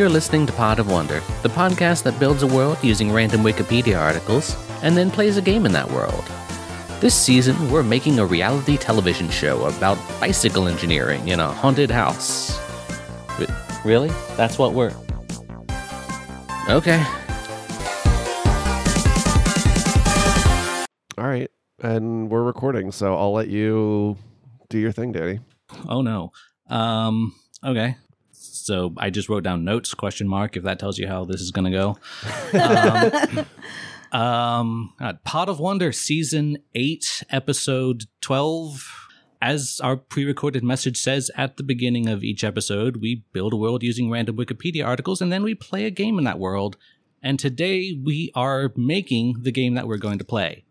You're listening to Pod of Wonder, the podcast that builds a world using random Wikipedia articles and then plays a game in that world. This season, we're making a reality television show about bicycle engineering in a haunted house. R- really? That's what we're. Okay. All right. And we're recording, so I'll let you do your thing, Danny. Oh no. Um. Okay. So I just wrote down notes question mark if that tells you how this is gonna go. Um, um God, Pod of Wonder season eight episode twelve. As our pre-recorded message says at the beginning of each episode, we build a world using random Wikipedia articles and then we play a game in that world. And today we are making the game that we're going to play.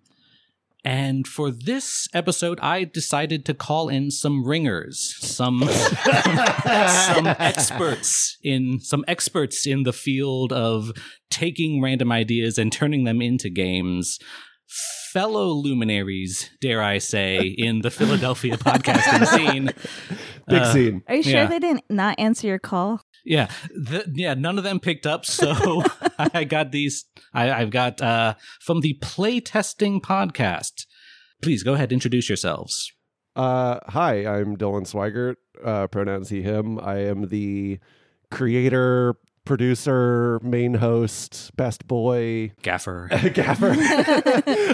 And for this episode, I decided to call in some ringers, some some experts in some experts in the field of taking random ideas and turning them into games. Fellow luminaries, dare I say, in the Philadelphia podcasting scene. Big Uh, scene. Are you sure Yeah. they didn't not answer your call? Yeah, th- yeah. None of them picked up, so I got these. I, I've got uh, from the playtesting podcast. Please go ahead, introduce yourselves. Uh, hi, I'm Dylan Swigert, uh, pronouns he, him. I am the creator, producer, main host, best boy, Gaffer. gaffer,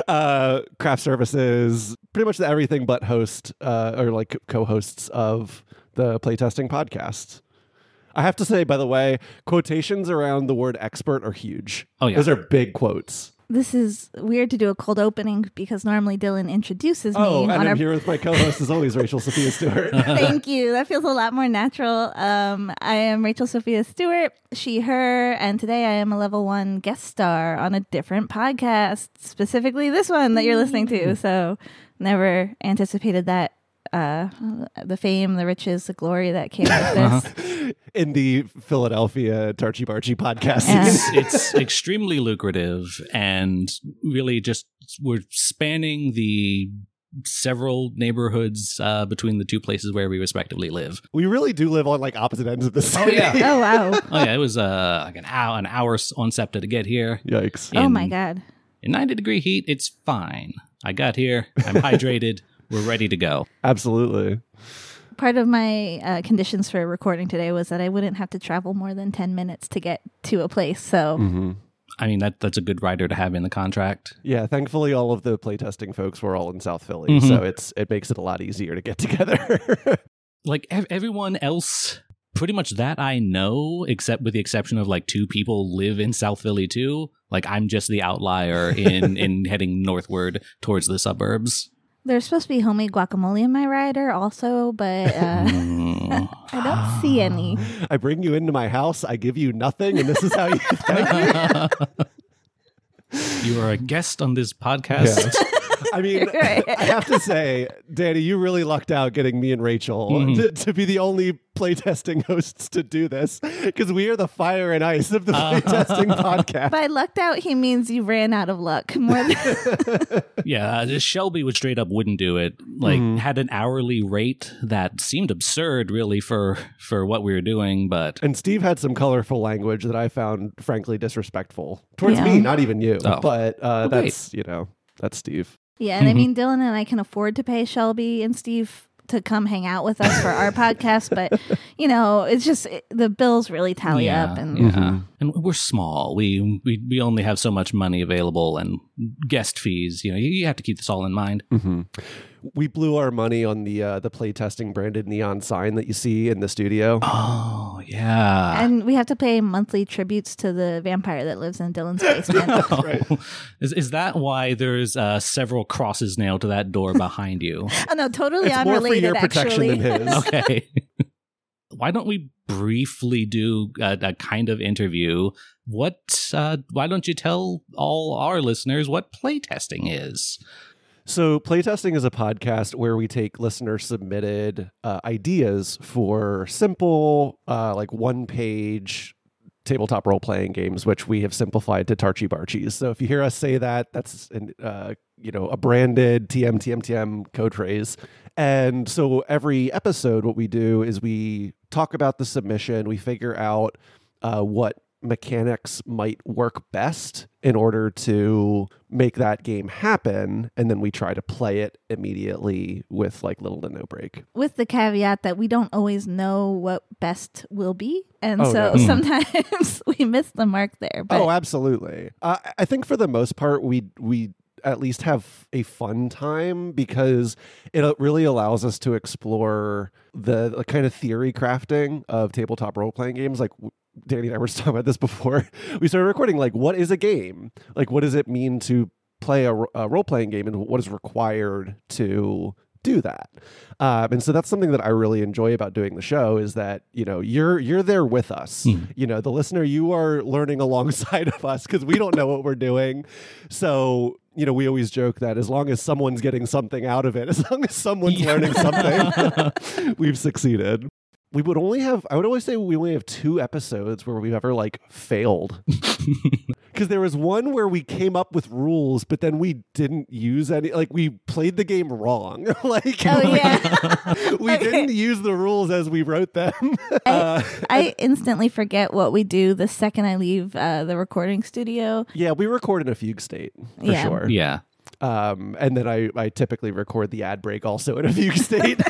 uh, craft services, pretty much the everything but host, uh, or like co hosts of the playtesting podcast. I have to say, by the way, quotations around the word expert are huge. Oh yeah. Those are big quotes. This is weird to do a cold opening because normally Dylan introduces me. Oh, me and I'm our. here with my co-host as always, Rachel Sophia Stewart. Thank you. That feels a lot more natural. Um, I am Rachel Sophia Stewart, she, her, and today I am a level one guest star on a different podcast, specifically this one that you're listening to. So, never anticipated that. Uh, the fame, the riches, the glory that came with this. In the Philadelphia Tarchi Barchi podcast. Yeah. it's, it's extremely lucrative and really just we're spanning the several neighborhoods uh, between the two places where we respectively live. we really do live on like opposite ends of the city. Oh wow! Oh yeah, it was uh, like an hour an hour on SEPTA to get here. Yikes. oh my god! In 90 degree heat, it's fine. I got here. I'm hydrated. We're ready to go. Absolutely. Part of my uh, conditions for recording today was that I wouldn't have to travel more than 10 minutes to get to a place. So, hmm I mean that that's a good rider to have in the contract. Yeah, thankfully all of the playtesting folks were all in South Philly, Mhm. so it's it makes it a lot easier to get together. Like ev- everyone else pretty much that I know except with the exception of like two people live in South Philly too. Like I'm just the outlier in in heading northward towards the suburbs. There's supposed to be homemade guacamole in my rider also, but uh. I don't see any. I bring you into my house, I give you nothing, and this is how you you are a guest on this podcast. I mean, I have to say, Danny, you really lucked out getting me and Rachel Mhm. to, to be the only playtesting hosts to do this because we are the fire and ice of the playtesting podcast. By lucked out, he means you ran out of luck. More than, Yeah, uh, Shelby would straight up wouldn't do it. Like Mhm. had an hourly rate that seemed absurd, really, for for what we were doing. But And Steve had some colorful language that I found frankly disrespectful towards Yeah. me, not even you. Oh. But uh, Well, great. that's, you know, that's Steve. Yeah, and I Mhm. mean, Dylan and I can afford to pay Shelby and Steve to come hang out with us for our podcast, but you know, it's just it, the bills really tally yeah, up. And yeah. Mhm. and we're small. We, we we only have so much money available, and guest fees. You know, you, you have to keep this all in mind. Mm-hmm. We blew our money on the uh, the playtesting branded neon sign that you see in the studio. Oh yeah. and we have to pay monthly tributes to the vampire that lives in Dylan's basement. Oh, Right. is, is that why there's uh, several crosses nailed to that door behind you? oh no, totally it's more for your protection actually, than his. okay. why don't we briefly do a, a kind of interview? What? Uh, why don't you tell all our listeners what playtesting is? So, playtesting is a podcast where we take listener submitted uh, ideas for simple, uh, like one page tabletop role playing games, which we have simplified to Tarchi Barchies. So, if you hear us say that, that's an, uh, you know a branded TM TM TM code phrase. And so, every episode, what we do is we talk about the submission, we figure out uh, what mechanics might work best in order to make that game happen and then we try to play it immediately with like little to no break. With the caveat that we don't always know what best will be and Oh, so no. sometimes we miss the mark there but oh absolutely. Uh, i think for the most part we we at least have a fun time because it uh, really allows us to explore the, the kind of theory crafting of tabletop role playing games. Like w- Danny and I were just talking about this before we started recording. Like, what is a game? Like, what does it mean to play a, role playing game, and what is required to do that? Um, and so that's something that I really enjoy about doing the show is that you know you're you're there with us. You know, the listener, you are learning alongside of us because we don't know what we're doing. So you know, we always joke that as long as someone's getting something out of it, as long as someone's learning something, we've succeeded we would only have i would always say we only have two episodes where we've ever like failed. Because there was one where we came up with rules but then we didn't use any like we played the game wrong. Like oh yeah. we Okay. didn't use the rules as we wrote them. Uh, i instantly forget what we do the second i leave uh, the recording studio. Yeah we record in a fugue state for Yeah. sure. Yeah. um, and then I, I typically record the ad break also in a fugue state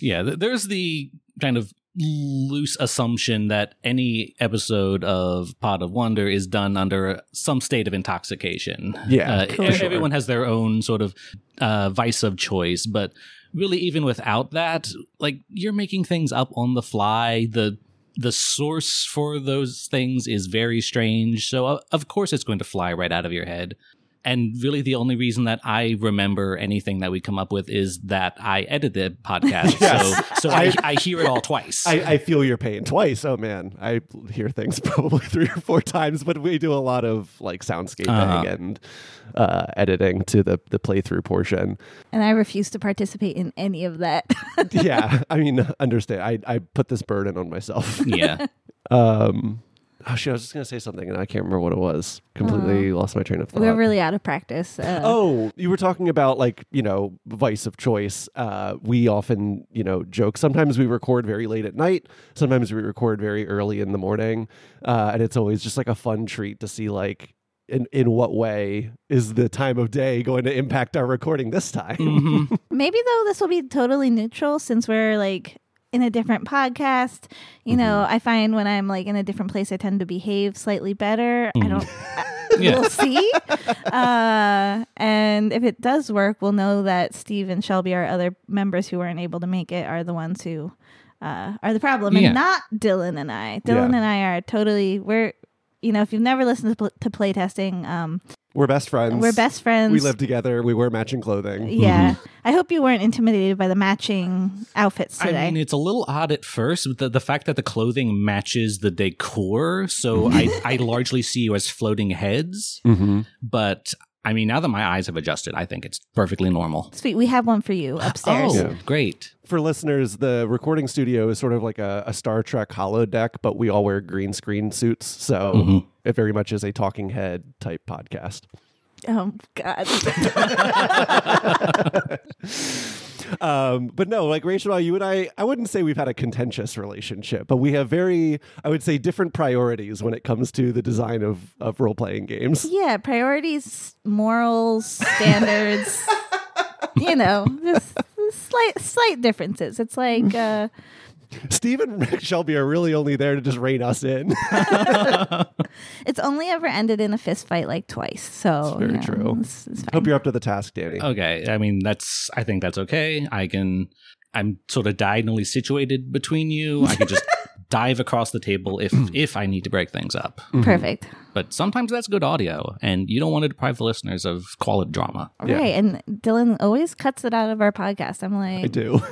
Yeah, there's the kind of loose assumption that any episode of Pod of Wonder is done under some state of intoxication. Yeah, Uh, sure. everyone has their own sort of uh, vice of choice, but really, even without that, like you're making things up on the fly. The the source for those things is very strange, so uh, of course it's going to fly right out of your head. And really, the only reason that I remember anything that we come up with is that I edit the podcast, Yes. so so I, I hear it all twice. I, I feel your pain twice. Oh man, I hear things probably three or four times, but we do a lot of like soundscaping Uh-huh. and uh, editing to the the playthrough portion. and i refuse to participate in any of that yeah, I mean, understand. I I put this burden on myself. yeah, Um, oh shit, I was just gonna say something and I can't remember what it was. Completely lost my train of thought. we're really out of practice uh, Oh, you were talking about like, you know, vice of choice. Uh, we often, you know, joke. Sometimes we record very late at night. Sometimes we record very early in the morning. Uh, and it's always just like a fun treat to see like in, in what way is the time of day going to impact our recording this time? Mhm. Maybe though this will be totally neutral since we're like in a different podcast. You know, Mm-hmm. I find when I'm like in a different place, I tend to behave slightly better. I don't. Yeah. We'll see. Uh, and if it does work, we'll know that Steve and Shelby, our other members who weren't able to make it, are the ones who uh, are the problem, Yeah. and not Dylan and I. Dylan Yeah. and I are totally we're. You know, if you've never listened to, pl- to playtesting, um, We're best friends. we're best friends. We live together. We wear matching clothing. Yeah. I hope you weren't intimidated by the matching outfits today. I mean, it's a little odd at first, but the, the fact that the clothing matches the decor, so I, I largely see you as floating heads. Mm-hmm. But I mean, now that my eyes have adjusted, I think it's perfectly normal. Sweet. We have one for you upstairs. Oh, Yeah. great. For listeners, the recording studio is sort of like a, a Star Trek holodeck, but we all wear green screen suits. So Mhm. it very much is a talking head type podcast. Oh, God. um, but no, like Rachel, you and I, I wouldn't say we've had a contentious relationship, but we have very, I would say, different priorities when it comes to the design of, of role playing games. yeah. Priorities, morals, standards. you know, just slight, slight differences. It's like, uh, Steve and Rick Shelby are really only there to just rein us in. it's only ever ended in a fist fight like twice. So, very you know, true. It's, it's. Hope you're up to the task, Danny. Okay. I mean, that's, I think that's okay. I can, I'm sort of diagonally situated between you. I can just dive across the table if, mm. if I need to break things up. Mm-hmm. Perfect. But sometimes that's good audio, and you don't want to deprive the listeners of quality drama. Yeah. Right. And Dylan always cuts it out of our podcast. I'm like, I like, do.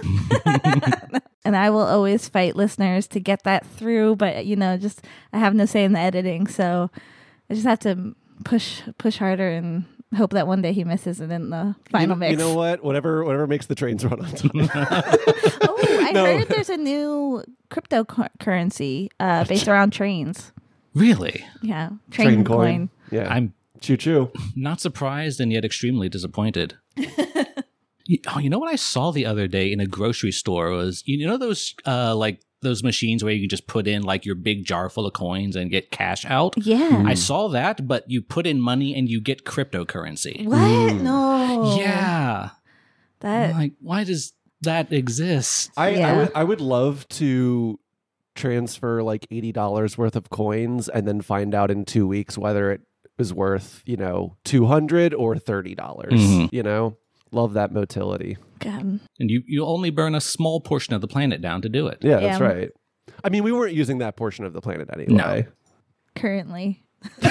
and I will always fight listeners to get that through. But you know, just I have no say in the editing, so I just have to push push harder and hope that one day he misses it in the final you, know- mix. You know what? Whatever, whatever makes the trains run on time. I No. heard there's a new cryptocurrency uh, based around trains. Really? Yeah, train, Train coin. coin. Yeah. I'm choo choo. not surprised and yet extremely disappointed. You- oh, you know what I saw the other day in a grocery store was you know those uh like those machines where you can just put in like your big jar full of coins and get cash out. Yeah. I saw that, but you put in money and you get cryptocurrency. What? Mm. No. Yeah. That I'm like, why does that exists. I, I would I would love to transfer like eighty dollars worth of coins and then find out in two weeks whether it is worth you know two hundred or thirty dollars. Mhm. You know, love that motility. God. And you, you only burn a small portion of the planet down to do it. Yeah, that's right. I mean, we weren't using that portion of the planet anyway. currently.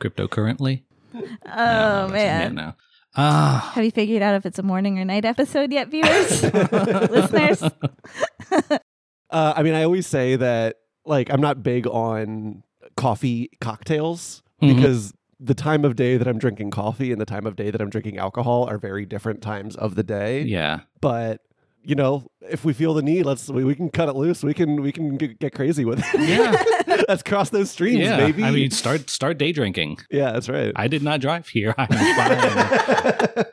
Cryptocurrently? Oh No, that's- yeah, man. no. Ah, Have you figured out if it's a morning or night episode yet, viewers? Listeners? Uh, I mean, I always say that like I'm not big on coffee cocktails Mhm. because the time of day that I'm drinking coffee and the time of day that I'm drinking alcohol are very different times of the day. yeah. But you know, if we feel the need, let's we, we can cut it loose. We can we can get, get crazy with it. Yeah. let's cross those streams, yeah. baby. I mean, start start day drinking. yeah, that's right. I did not drive here. I'm fine.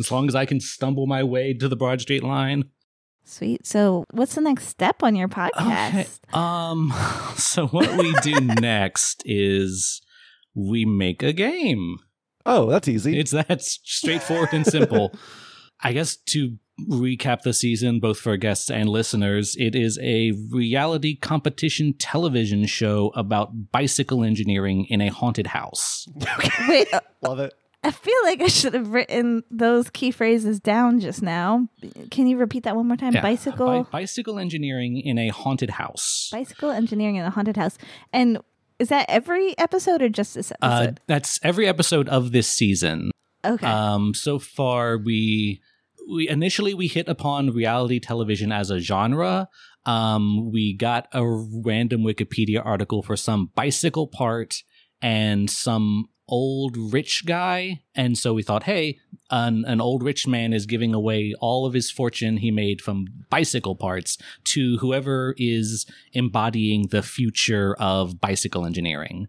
as long as I can stumble my way to the Broad Street line. Sweet. So, what's the next step on your Okay. podcast? Um. So what we do next is we make a game. oh, that's easy. It's that straightforward and simple. I guess to recap the season, both for guests and listeners, it is a reality competition television show about bicycle engineering in a haunted house. Wait, uh, Love it. I feel like I should have written those key phrases down just now. Can you repeat that one more time? Yeah. Bicycle, Bi- bicycle engineering in a haunted house. bicycle engineering in a haunted house. And is that every episode or just this Uh, that's every episode of this season. okay. Um, so far, we we initially we hit upon reality television as a genre. Um, we got a random Wikipedia article for some bicycle part and some old rich guy, and so we thought, hey, an an old rich man is giving away all of his fortune he made from bicycle parts to whoever is embodying the future of bicycle engineering.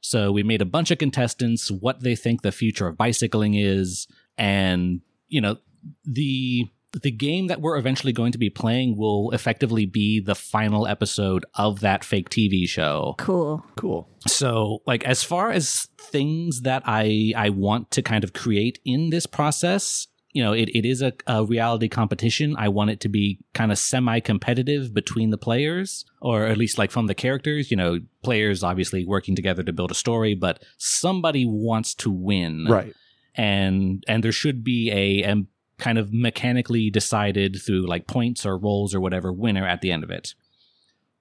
So we made a bunch of contestants what they think the future of bicycling is, and you know the the game that we're eventually going to be playing will effectively be the final episode of that fake TV show. cool. Cool. So, like as far as things that I I want to kind of create in this process, you know, it, it is a, a reality competition. I want it to be kind of semi-competitive between the players, or at least like from the characters. You know, players obviously working together to build a story, but somebody wants to win, Right. and and there should be a, a kind of mechanically decided through like points or rolls or whatever winner at the end of it.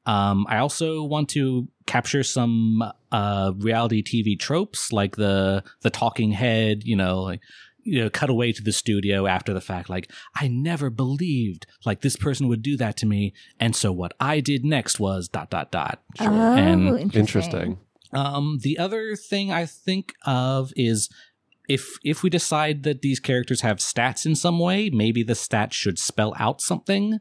Um, I also want to capture some uh, reality TV tropes like the the talking head, you know, like you know, cut away to the studio after the fact, like I never believed like this person would do that to me, and so what I did next was dot dot dot. Oh, And interesting. Interesting. um, the other thing I think of is if if we decide that these characters have stats in some way, maybe the stats should spell out something.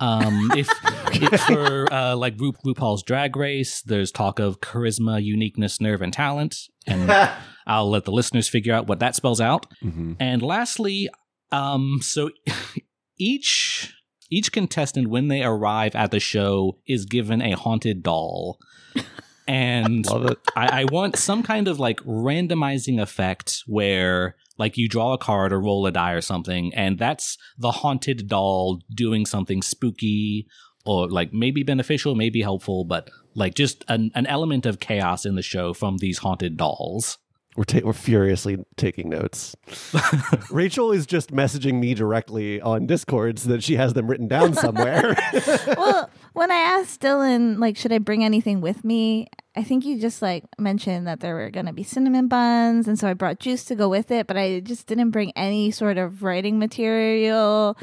Um, if, if for uh, like Ru- RuPaul's Drag Race, there's talk of charisma, uniqueness, nerve, and talent, and I'll let the listeners figure out what that spells out. Mhm. And lastly, um, so each each contestant when they arrive at the show is given a haunted doll. And. I, I want some kind of like randomizing effect where like you draw a card or roll a die or something, and that's the haunted doll doing something spooky or like maybe beneficial, maybe helpful, but like just an, an element of chaos in the show from these haunted dolls. We're ta- we're furiously taking notes. Rachel is just messaging me directly on Discord so that she has them written down somewhere. well, when I asked Dylan, like, should I bring anything with me? I think you just like mentioned that there were going to be cinnamon buns, and so I brought juice to go with it. But I just didn't bring any sort of writing material,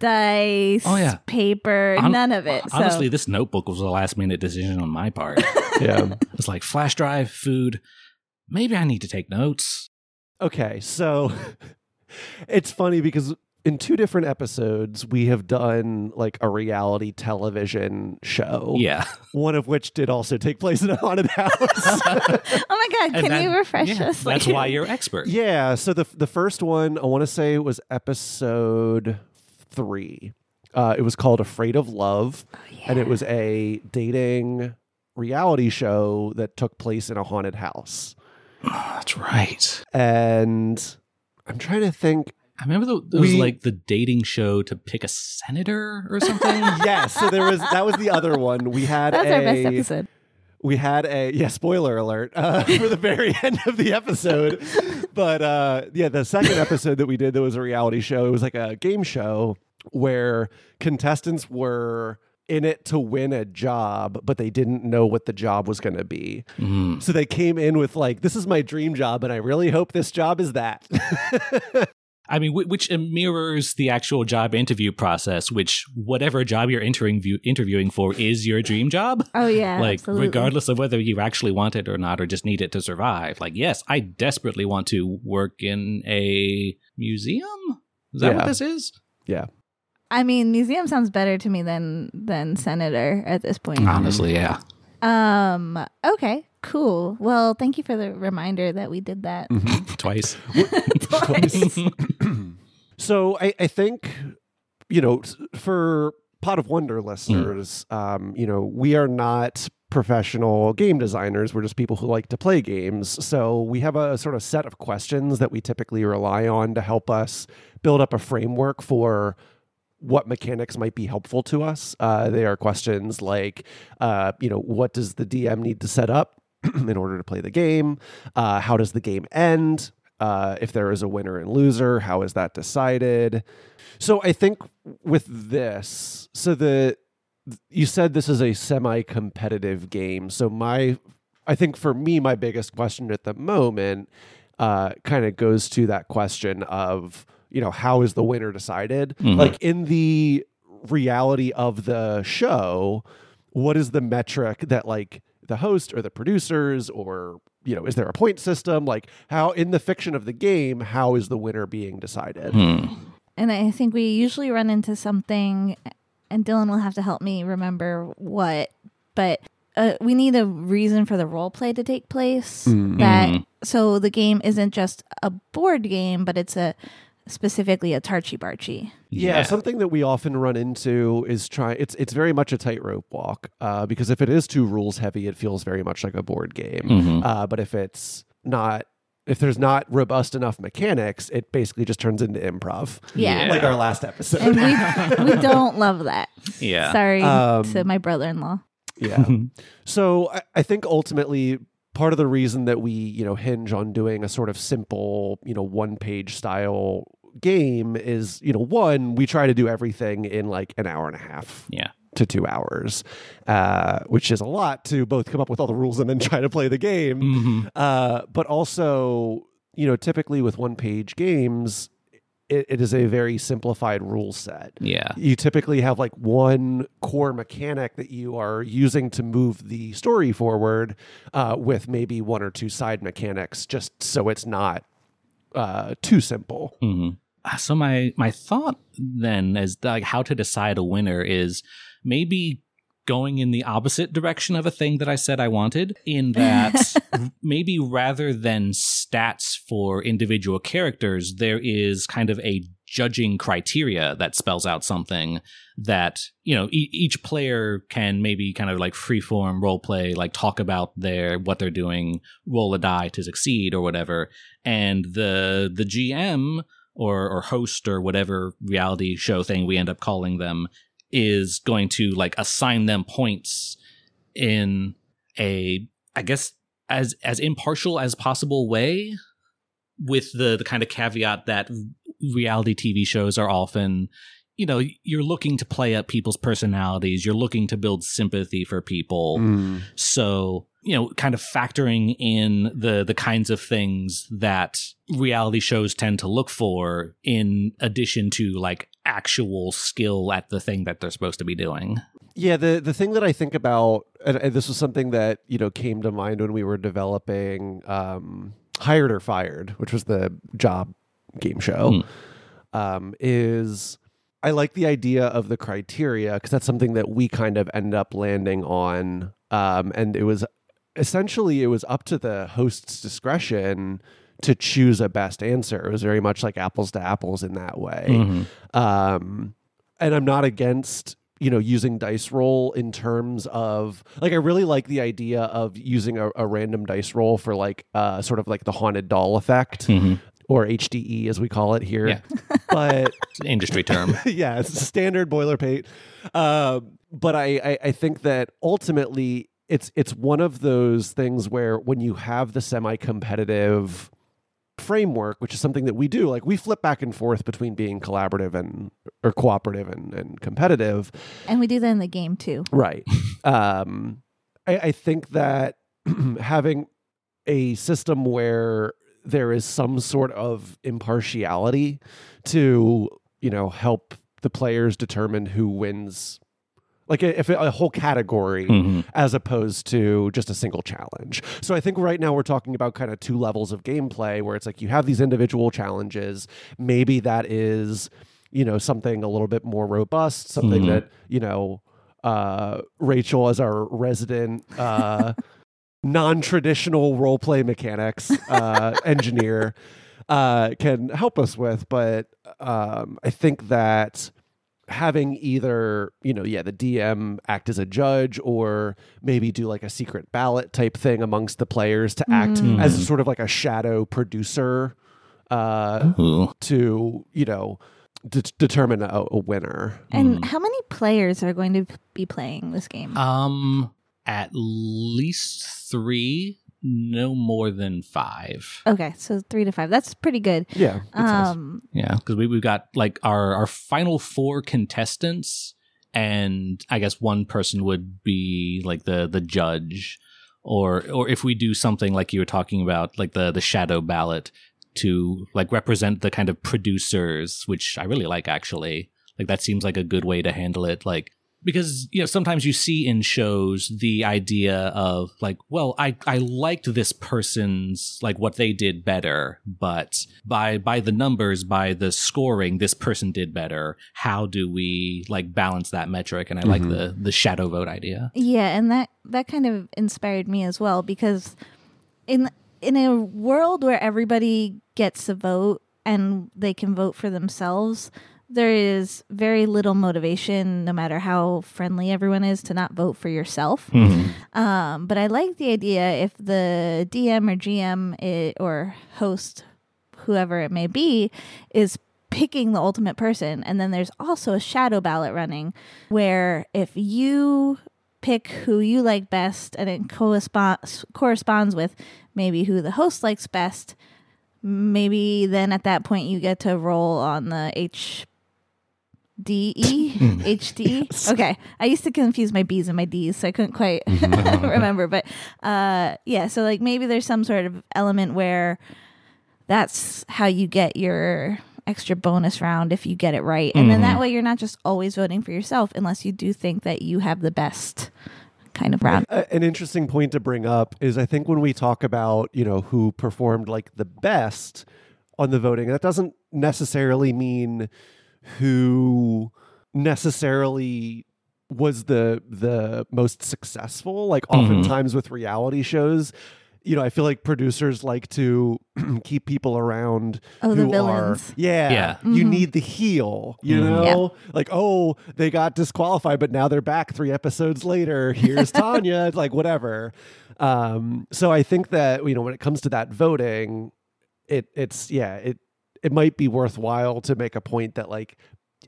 dice, Oh, yeah. paper, Hon- none of it. So Honestly, this notebook was a last minute decision on my part. yeah. it's like flash drive, food. Maybe I need to take notes. Okay, so it's funny because in two different episodes we have done like a reality television show. Yeah. One of which did also take place in a haunted house. oh my god, can that- you refresh yeah, us? That's Like- why you're expert. yeah, so the the first one I want to say was episode 3. Uh, it was called Afraid of Love, and it was a dating reality show that took place in a haunted house. That's right. And I'm trying to think. I remember the, it was We- like the dating show to pick a senator or something. yes, so there was that was the other one. We had That's a our best episode. we had a yeah spoiler alert uh, for the very end of the episode but uh, yeah the second episode that we did that was a reality show it was like a game show where contestants were in it to win a job but they didn't know what the job was going to be Mm. so they came in with like this is my dream job and i really hope this job is that I mean, which mirrors the actual job interview process, which whatever job you're entering view, interviewing for is your dream job. Oh yeah, like, absolutely. regardless of whether you actually want it or not, or just need it to survive. Like, yes, I desperately want to work in a museum. Is that Yeah. what this is? yeah I mean, museum sounds better to me than than senator at this point. Honestly, yeah. Um. Okay. Cool. Well, thank you for the reminder that we did that. Twice. Twice. So I, I think, you know, for Pod of Wonder listeners, um, you know, we are not professional game designers. We're just people who like to play games. So we have a sort of set of questions that we typically rely on to help us build up a framework for what mechanics might be helpful to us. Uh, they are questions like, uh, you know, what does the DM need to set up in order to play the game? Uh, how does the game end? Uh, if there is a winner and loser, how is that decided? So I think with this, so the you said this is a semi-competitive game. So my, I think for me, my biggest question at the moment uh, kind of goes to that question of you know how is the winner decided? Mhm. Like in the reality of the show, what is the metric that like the host or the producers or you know is there a point system like how in the fiction of the game how is the winner being decided Hmm. And I think we usually run into something, and Dylan will have to help me remember what, but uh, we need a reason for the role play to take place. That Mhm. so the game isn't just a board game, but it's a specifically a Tarchi Barchi. Yeah, something that we often run into is try. It's it's very much a tightrope walk uh, because if it is too rules heavy, it feels very much like a board game. Mhm. Uh, but if it's not, if there's not robust enough mechanics, it basically just turns into improv. Yeah. Yeah. like our last episode. And we we don't love that. Yeah. Sorry Um, to my brother-in-law. yeah. So I, I think ultimately part of the reason that we, you know, hinge on doing a sort of simple, you know, one page style game is, you know, one, we try to do everything in like an hour and a half Yeah. to two hours, uh, which is a lot to both come up with all the rules and then try to play the game. Mhm. Uh, but also, you know, typically with one page games, it, it is a very simplified rule set Yeah. you typically have like one core mechanic that you are using to move the story forward uh, with maybe one or two side mechanics just so it's not uh, too simple Mhm. Uh, So my my thought then is like how to decide a winner is maybe going in the opposite direction of a thing that I said I wanted in that maybe rather than stats for individual characters there is kind of a judging criteria that spells out something that you know e- each player can maybe kind of like freeform role play like talk about their what they're doing roll a die to succeed or whatever. And the the GM or or host or whatever reality show thing we end up calling them is going to like assign them points in a I guess as as impartial as possible way with the the kind of caveat that reality TV shows are often you know you're looking to play up people's personalities you're looking to build sympathy for people. Mm. So, you know, kind of factoring in the the kinds of things that reality shows tend to look for in addition to like actual skill at the thing that they're supposed to be doing. yeah the, the thing that i think about and, and this was something that you know came to mind when we were developing um, hired or fired which was the job game show um, is I like the idea of the criteria because that's something that we kind of end up landing on. Um, and it was essentially it was up to the host's discretion to choose a best answer. It was very much like apples to apples in that way. Um, and I'm not against you know using dice roll in terms of like I really like the idea of using a, a random dice roll for like uh sort of like the haunted doll effect Mhm. or HDE as we call it here. Yeah. But It's an industry term. yeah, it's a standard boilerplate. Um, but I, I I think that ultimately it's it's one of those things where when you have the semi-competitive framework, which is something that we do, like we flip back and forth between being collaborative and or cooperative and, and competitive. And we do that in the game too. Right. um, I, I think that having a system where there is some sort of impartiality to, you know, help the players determine who wins, like if a whole category Mhm. as opposed to just a single challenge. So I think right now we're talking about kind of two levels of gameplay where it's like you have these individual challenges. Maybe that is, you know, something a little bit more robust, something Mhm. that, you know, uh, Rachel as our resident uh, non-traditional role play mechanics uh, engineer uh, can help us with. But um, I think that having either you know yeah the dm act as a judge or maybe do like a secret ballot type thing amongst the players to act Mhm. as sort of like a shadow producer uh Ooh. to you know de- determine a, a winner And Mm. how many players are going to be playing this game? Um, at least three, no more than five. okay, so three to five. That's pretty good. yeah good size. Um, Yeah, because we we've got like our our final four contestants, and I guess one person would be like the the judge, or or if we do something like you were talking about, like the the shadow ballot to like represent the kind of producers, which I really like actually. Like that seems like a good way to handle it. Like because you know sometimes you see in shows the idea of like well i i liked this person's like what they did better but by by the numbers by the scoring this person did better. How do we like balance that metric? And i like Mhm. the the shadow vote idea. Yeah, and that that kind of inspired me as well because in in a world where everybody gets a vote and they can vote for themselves, there is very little motivation, no matter how friendly everyone is, to not vote for yourself. Um, but I like the idea if the DM or GM i or host, whoever it may be, is picking the ultimate person. And then there's also a shadow ballot running where if you pick who you like best and it corresponds corresponds with maybe who the host likes best, maybe then at that point you get to roll on the H D E H D. Okay, I used to confuse my B's and my D's, so I couldn't quite remember. But uh, yeah, so like maybe there's some sort of element where that's how you get your extra bonus round if you get it right, and then that way you're not just always voting for yourself unless you do think that you have the best kind of round. An interesting point to bring up is I think when we talk about, you know, who performed like the best on the voting, that doesn't necessarily mean who necessarily was the the most successful. Like Mhm. oftentimes with reality shows, you know, I feel like producers like to keep people around Oh, the who villains. are yeah, Yeah. you Mhm. need the heel, you Mhm. know? Like, oh, they got disqualified, but now they're back three episodes later. Here's Tanya, It's like whatever. Um, so I think that, you know, when it comes to that voting, it it's yeah, it it might be worthwhile to make a point that like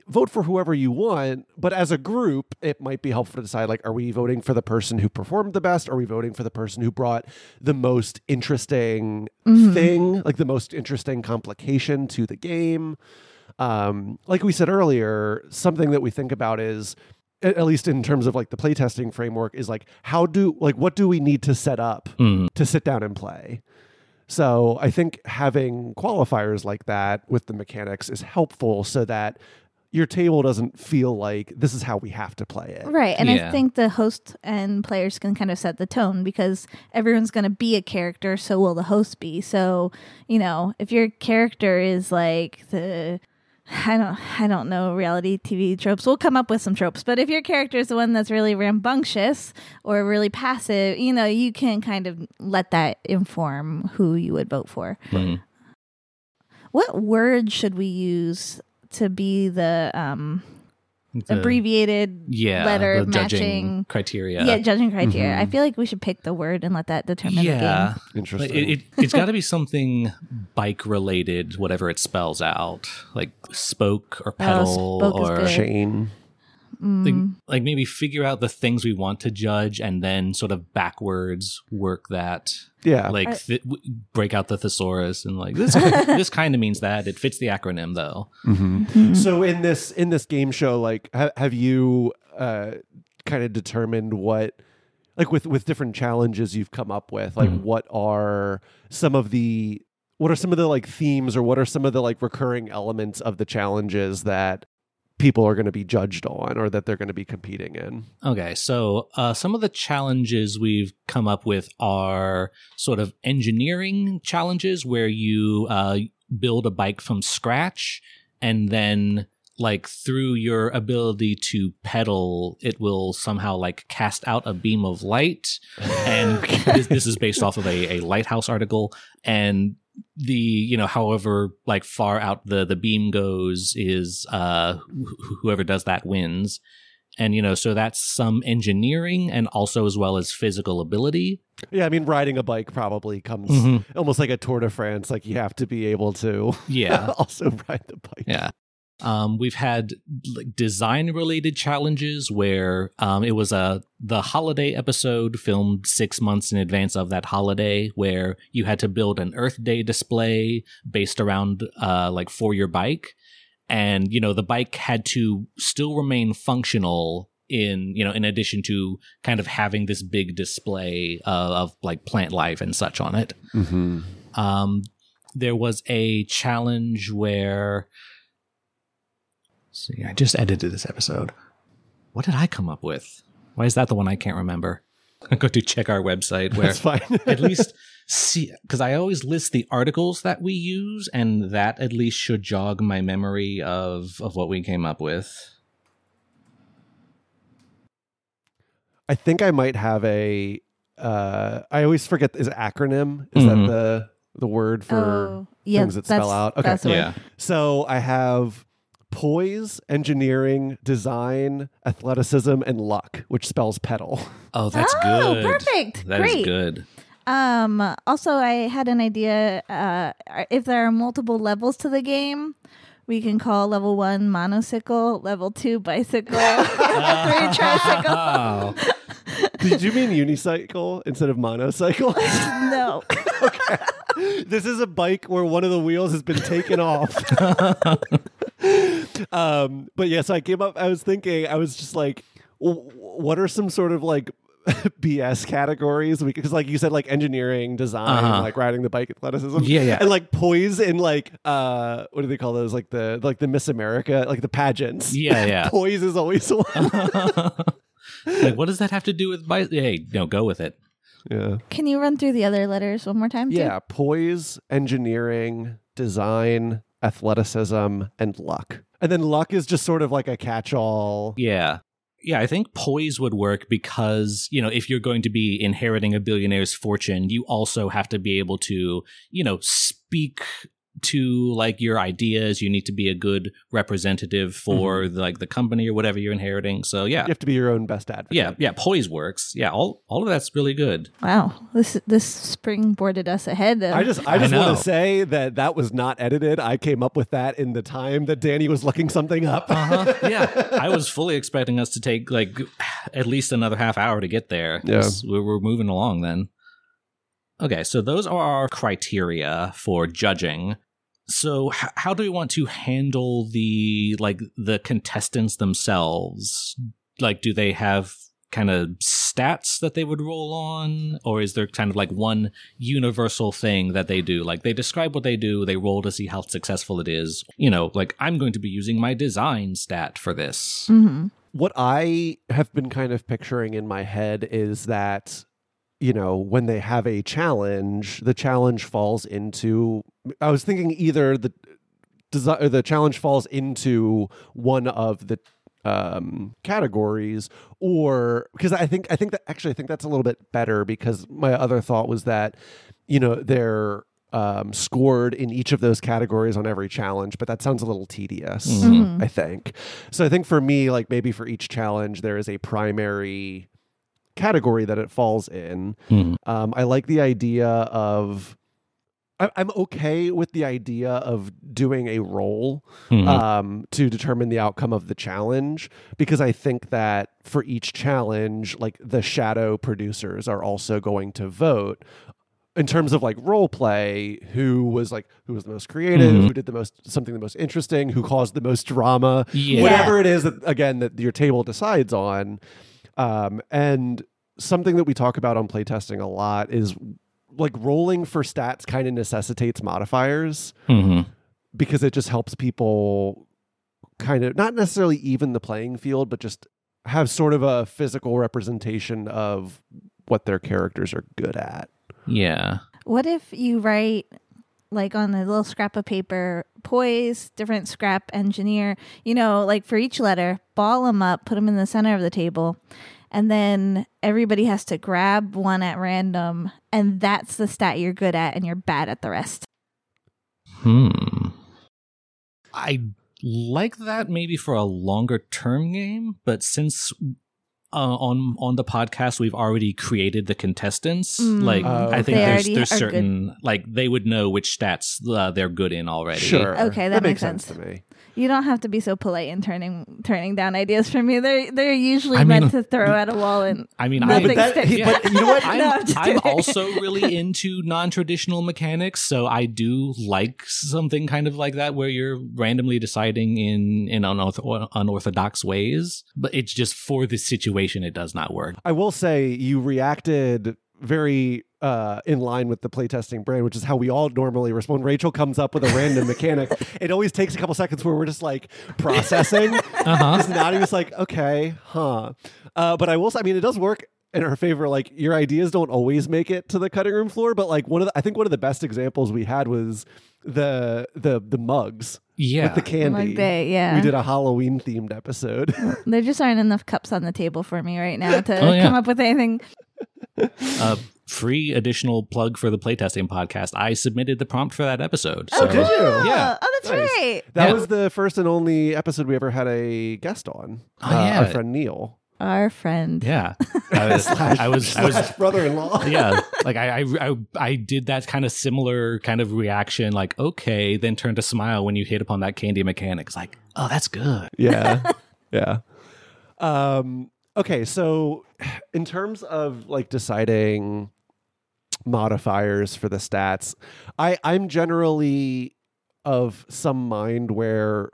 vote for whoever you want, but as a group, it might be helpful to decide like, are we voting for the person who performed the best? Are we voting for the person who brought the most interesting Mhm. thing, like the most interesting complication to the game? Um, like we said earlier, something that we think about is at at least in terms of like the playtesting framework is like how do like what do we need to set up Mhm. to sit down and play. So I think having qualifiers like that with the mechanics is helpful so that your table doesn't feel like this is how we have to play it. Right. And I think the host and players can kind of set the tone because everyone's going to be a character, so will the host be. So, you know, if your character is like the I don't I don't know reality TV tropes. We'll come up with some tropes, but if your character is the one that's really rambunctious or really passive, you know, you can kind of let that inform who you would vote for. Mhm. What word should we use to be the um The- abbreviated yeah, letter the judging matching. criteria. Yeah, judging criteria. I Mhm. feel like we should pick the word and let that determine yeah. the Like, Interesting. it, it, it's got to be something bike related, whatever it spells out, like spoke or pedal spoke or. Chain. Game. like, Mm. like maybe figure out the things we want to judge and then sort of backwards work that Yeah. like Are- th- w- break out the thesaurus and like this this kind of means that it fits the acronym though Mhm. So in this in this game show, like, ha- have you uh, kind of determined what, like, with with different challenges you've come up with, like, Mhm. what are some of the what are some of the like themes or what are some of the like recurring elements of the challenges that people are going to be judged on or that they're going to be competing in? okay so uh, some of the challenges we've come up with are sort of engineering challenges where you uh, build a bike from scratch and then like through your ability to pedal it will somehow like cast out a beam of light and this, this is based off of a, a lighthouse article and the you know however like far out the the beam goes is uh wh- whoever does that wins and you know so that's some engineering and also as well as physical ability Yeah, I mean, riding a bike probably comes almost like a Tour de France. Like, you have to be able to yeah also ride the bike. Yeah. Um, we've had like design related challenges where um, it was a the holiday episode filmed six months in advance of that holiday, where you had to build an Earth Day display based around uh, like for your bike, and you know the bike had to still remain functional in you know in addition to kind of having this big display uh, of like plant life and such on it. Mm-hmm. Um, there was a challenge where. See, I just edited this episode. What did I come up with? Why is that the one I can't remember? I'm going to check our website where That's fine. at least see because I always list the articles that we use, and that at least should jog my memory of of what we came up with. I think I might have a. Uh, I always forget. Is acronym? Is Mhm. that the the word for? oh, yeah, things that spell out? Okay. that's. Yeah, So I have poise, engineering, design, athleticism, and luck, which spells pedal. oh, that's good. oh, good. perfect. That is Great. good. Um, also, I had an idea. Uh, if there are multiple levels to the game, we can call level one monocycle, level two bicycle, level three tricycle. Did you mean unicycle instead of monocycle? no. okay. this is a bike where one of the wheels has been taken off. Um, but yeah, so I came up. I was thinking. I was just like, what are some sort of like BS categories? Because, like you said, like engineering, design, Uh-huh. like riding the bike, athleticism. Yeah, yeah. and like poise and like uh, what do they call those? Like the like the Miss America, like the pageants. Yeah, yeah. Poise is always one. like, what does that have to do with bi- Hey, no, go with it. yeah. Can you run through the other letters one more time? too? Yeah, poise, engineering, design, athleticism, and luck. And then luck is just sort of like a catch-all. Yeah. Yeah, I think poise would work because, you know, if you're going to be inheriting a billionaire's fortune, you also have to be able to, you know, speak to like your ideas. You need to be a good representative for like the company or whatever you're inheriting. So yeah. You have to be your own best advocate. Yeah, yeah, poise works. Yeah, all all of that's really good. Wow. This this springboarded us ahead. Of, I just I I just know. want to say that that was not edited. I came up with that in the time that Danny was looking something up. Uh-huh. yeah, I was fully expecting us to take like at least another half hour to get there. 'cause we we're moving along then. Okay, so those are our criteria for judging. So h- how do we want to handle the like the contestants themselves? Like do they have kind of stats that they would roll on or is there kind of like one universal thing that they do like they describe what they do they roll to see how successful it is you know like i'm going to be using my design stat for this Mhm. what I have been kind of picturing in my head is that you know when they have a challenge, the challenge falls into. I was thinking either the desi- the challenge falls into one of the um categories or because i think i think that actually i think that's a little bit better because my other thought was that you know they're um, scored in each of those categories on every challenge, but that sounds a little tedious, Mhm. I think. So I think for me, like maybe for each challenge, there is a primary category that it falls in. Mhm. Um, I like the idea of. I- I'm okay with the idea of doing a roll Mhm. um, to determine the outcome of the challenge because I think that for each challenge, like the shadow producers are also going to vote in terms of like role play who was like who was the most creative Mhm. who did the most something the most interesting who caused the most drama Yeah. whatever it is that again that your table decides on um, and something that we talk about on playtesting a lot is like rolling for stats kind of necessitates modifiers Mhm. because it just helps people kind of not necessarily even the playing field, but just have sort of a physical representation of what their characters are good at. Yeah. What if you write like on a little scrap of paper, poise, different scrap, engineer, you know, like for each letter, ball them up, put them in the center of the table, and then everybody has to grab one at random, and that's the stat you're good at, and you're bad at the rest. Hmm. I like that maybe for a longer term game, but since uh, on on the podcast we've already created the contestants, Mm. like Oh, I think They there's there's are good. certain like they would know which stats uh, they're good in already. Sure. Okay, that makes makes sense. sense. to me. You don't have to be so polite in turning turning down ideas from me. They're they're usually I mean- meant to throw at a wall and I mean, No, I, but that- he- yeah. but you know what? I'm, No, I'm I'm also really into non-traditional mechanics, so I do like something kind of like that where you're randomly deciding in in unorth- unorthodox ways. But it's just for this situation, it does not work. I will say you reacted very uh, in line with the playtesting brand, which is how we all normally respond. Rachel comes up with a random mechanic. It always takes a couple seconds where we're just like processing. Uh-huh. Just nodding. It's like, okay, huh. Uh, but I will say, I mean, it does work in our favor. Like your ideas don't always make it to the cutting room floor, but like one of the, I think one of the best examples we had was the the the mugs Yeah. with the candy. Like they, yeah. We did a Halloween themed episode. there just aren't enough cups on the table for me right now to Oh, yeah. come up with anything. uh, free additional plug for the playtesting podcast. I submitted the prompt for that episode. Oh, So did you? Yeah. Oh, that's Nice. right. that Yeah. was the first and only episode we ever had a guest on. Oh, Uh, yeah. our friend Neil. Our friend. Yeah. I was, I was, I was, brother-in-law. yeah like I, I i i did that kind of similar kind of reaction like okay then turned to smile when you hit upon that candy mechanics like oh that's good yeah yeah um okay so in terms of like deciding modifiers for the stats i i'm generally of some mind where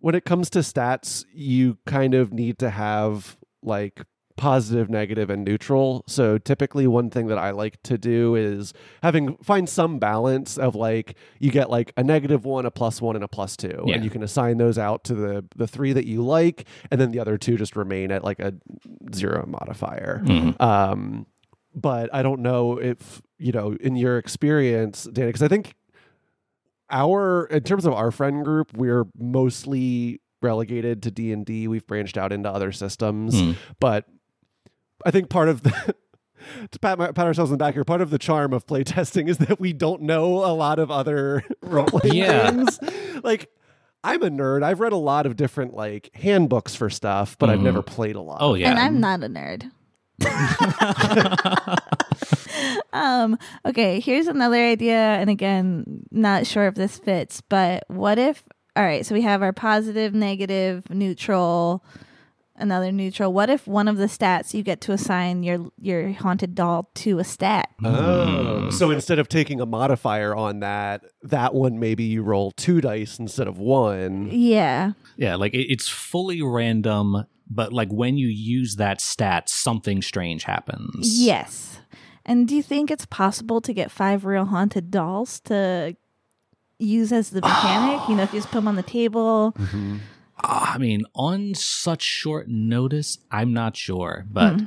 when it comes to stats you kind of need to have like positive negative and neutral so typically one thing that i like to do is having find some balance of like you get like a negative one a plus one and a plus two Yeah. and you can assign those out to the the three that you like and then the other two just remain at like a zero modifier Mhm. um but i don't know if you know in your experience danny because i think our in terms of our friend group we're mostly relegated to d&d we've branched out into other systems Hmm. but i think part of the to pat, my, pat ourselves on the back here part of the charm of playtesting is that we don't know a lot of other role-playing Yeah. games like i'm a nerd i've read a lot of different like handbooks for stuff but i've Mhm. never played a lot oh yeah And I'm not a nerd. um, okay, here's another idea. And again, not sure if this fits, but what if, all right, so we have our positive, negative, neutral, another neutral. What if one of the stats you get to assign your your haunted doll to a stat? Oh, so instead of taking a modifier on that, that one maybe you roll two dice instead of one. Yeah. yeah like it, it's fully random but like when you use that stat something strange happens Yes. And do you think it's possible to get five real haunted dolls to use as the mechanic? you know, if you just put them on the table. Ah, i mean on such short notice i'm not sure but Hmm.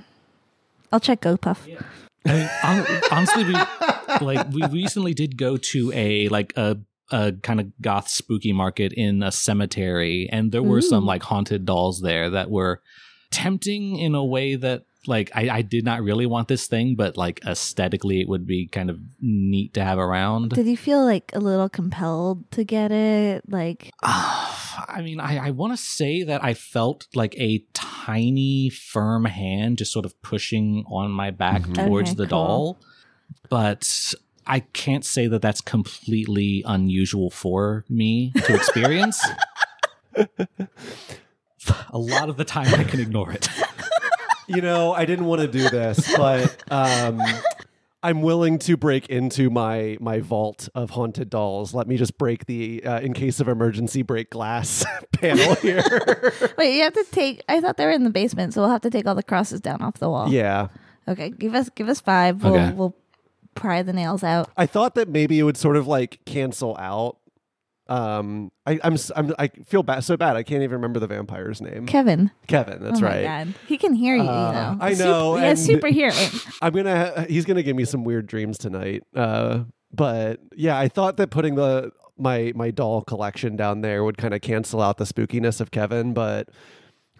I'll check GoPuff. I mean, honestly, we like we recently did go to a like a a kind of goth spooky market in a cemetery, and there were some like haunted dolls there that were tempting in a way that like I, I did not really want this thing, but like aesthetically, it would be kind of neat to have around. Did you feel like a little compelled to get it? Like, I mean, I, I want to say that I felt like a tiny, firm hand just sort of pushing on my back Mhm. towards Okay, the cool. doll, but I can't say that that's completely unusual for me to experience. a lot of the time, I can ignore it. you know, I didn't want to do this, but um, I'm willing to break into my my vault of haunted dolls. Let me just break the uh, in case of emergency break glass panel here. wait, you have to take. I thought they were in the basement, so we'll have to take all the crosses down off the wall. yeah. Okay, give us give us five. We'll Okay. we'll pry the nails out. I thought that maybe it would sort of like cancel out. Um, I, I'm, s- I'm I feel bad so bad I can't even remember the vampire's name. Kevin. Kevin, that's oh my right. God. He can hear you. you Uh, know. I Super- know, yeah, and- super hearing. I'm gonna he's gonna give me some weird dreams tonight. Uh, but yeah, I thought that putting the my my doll collection down there would kind of cancel out the spookiness of Kevin, but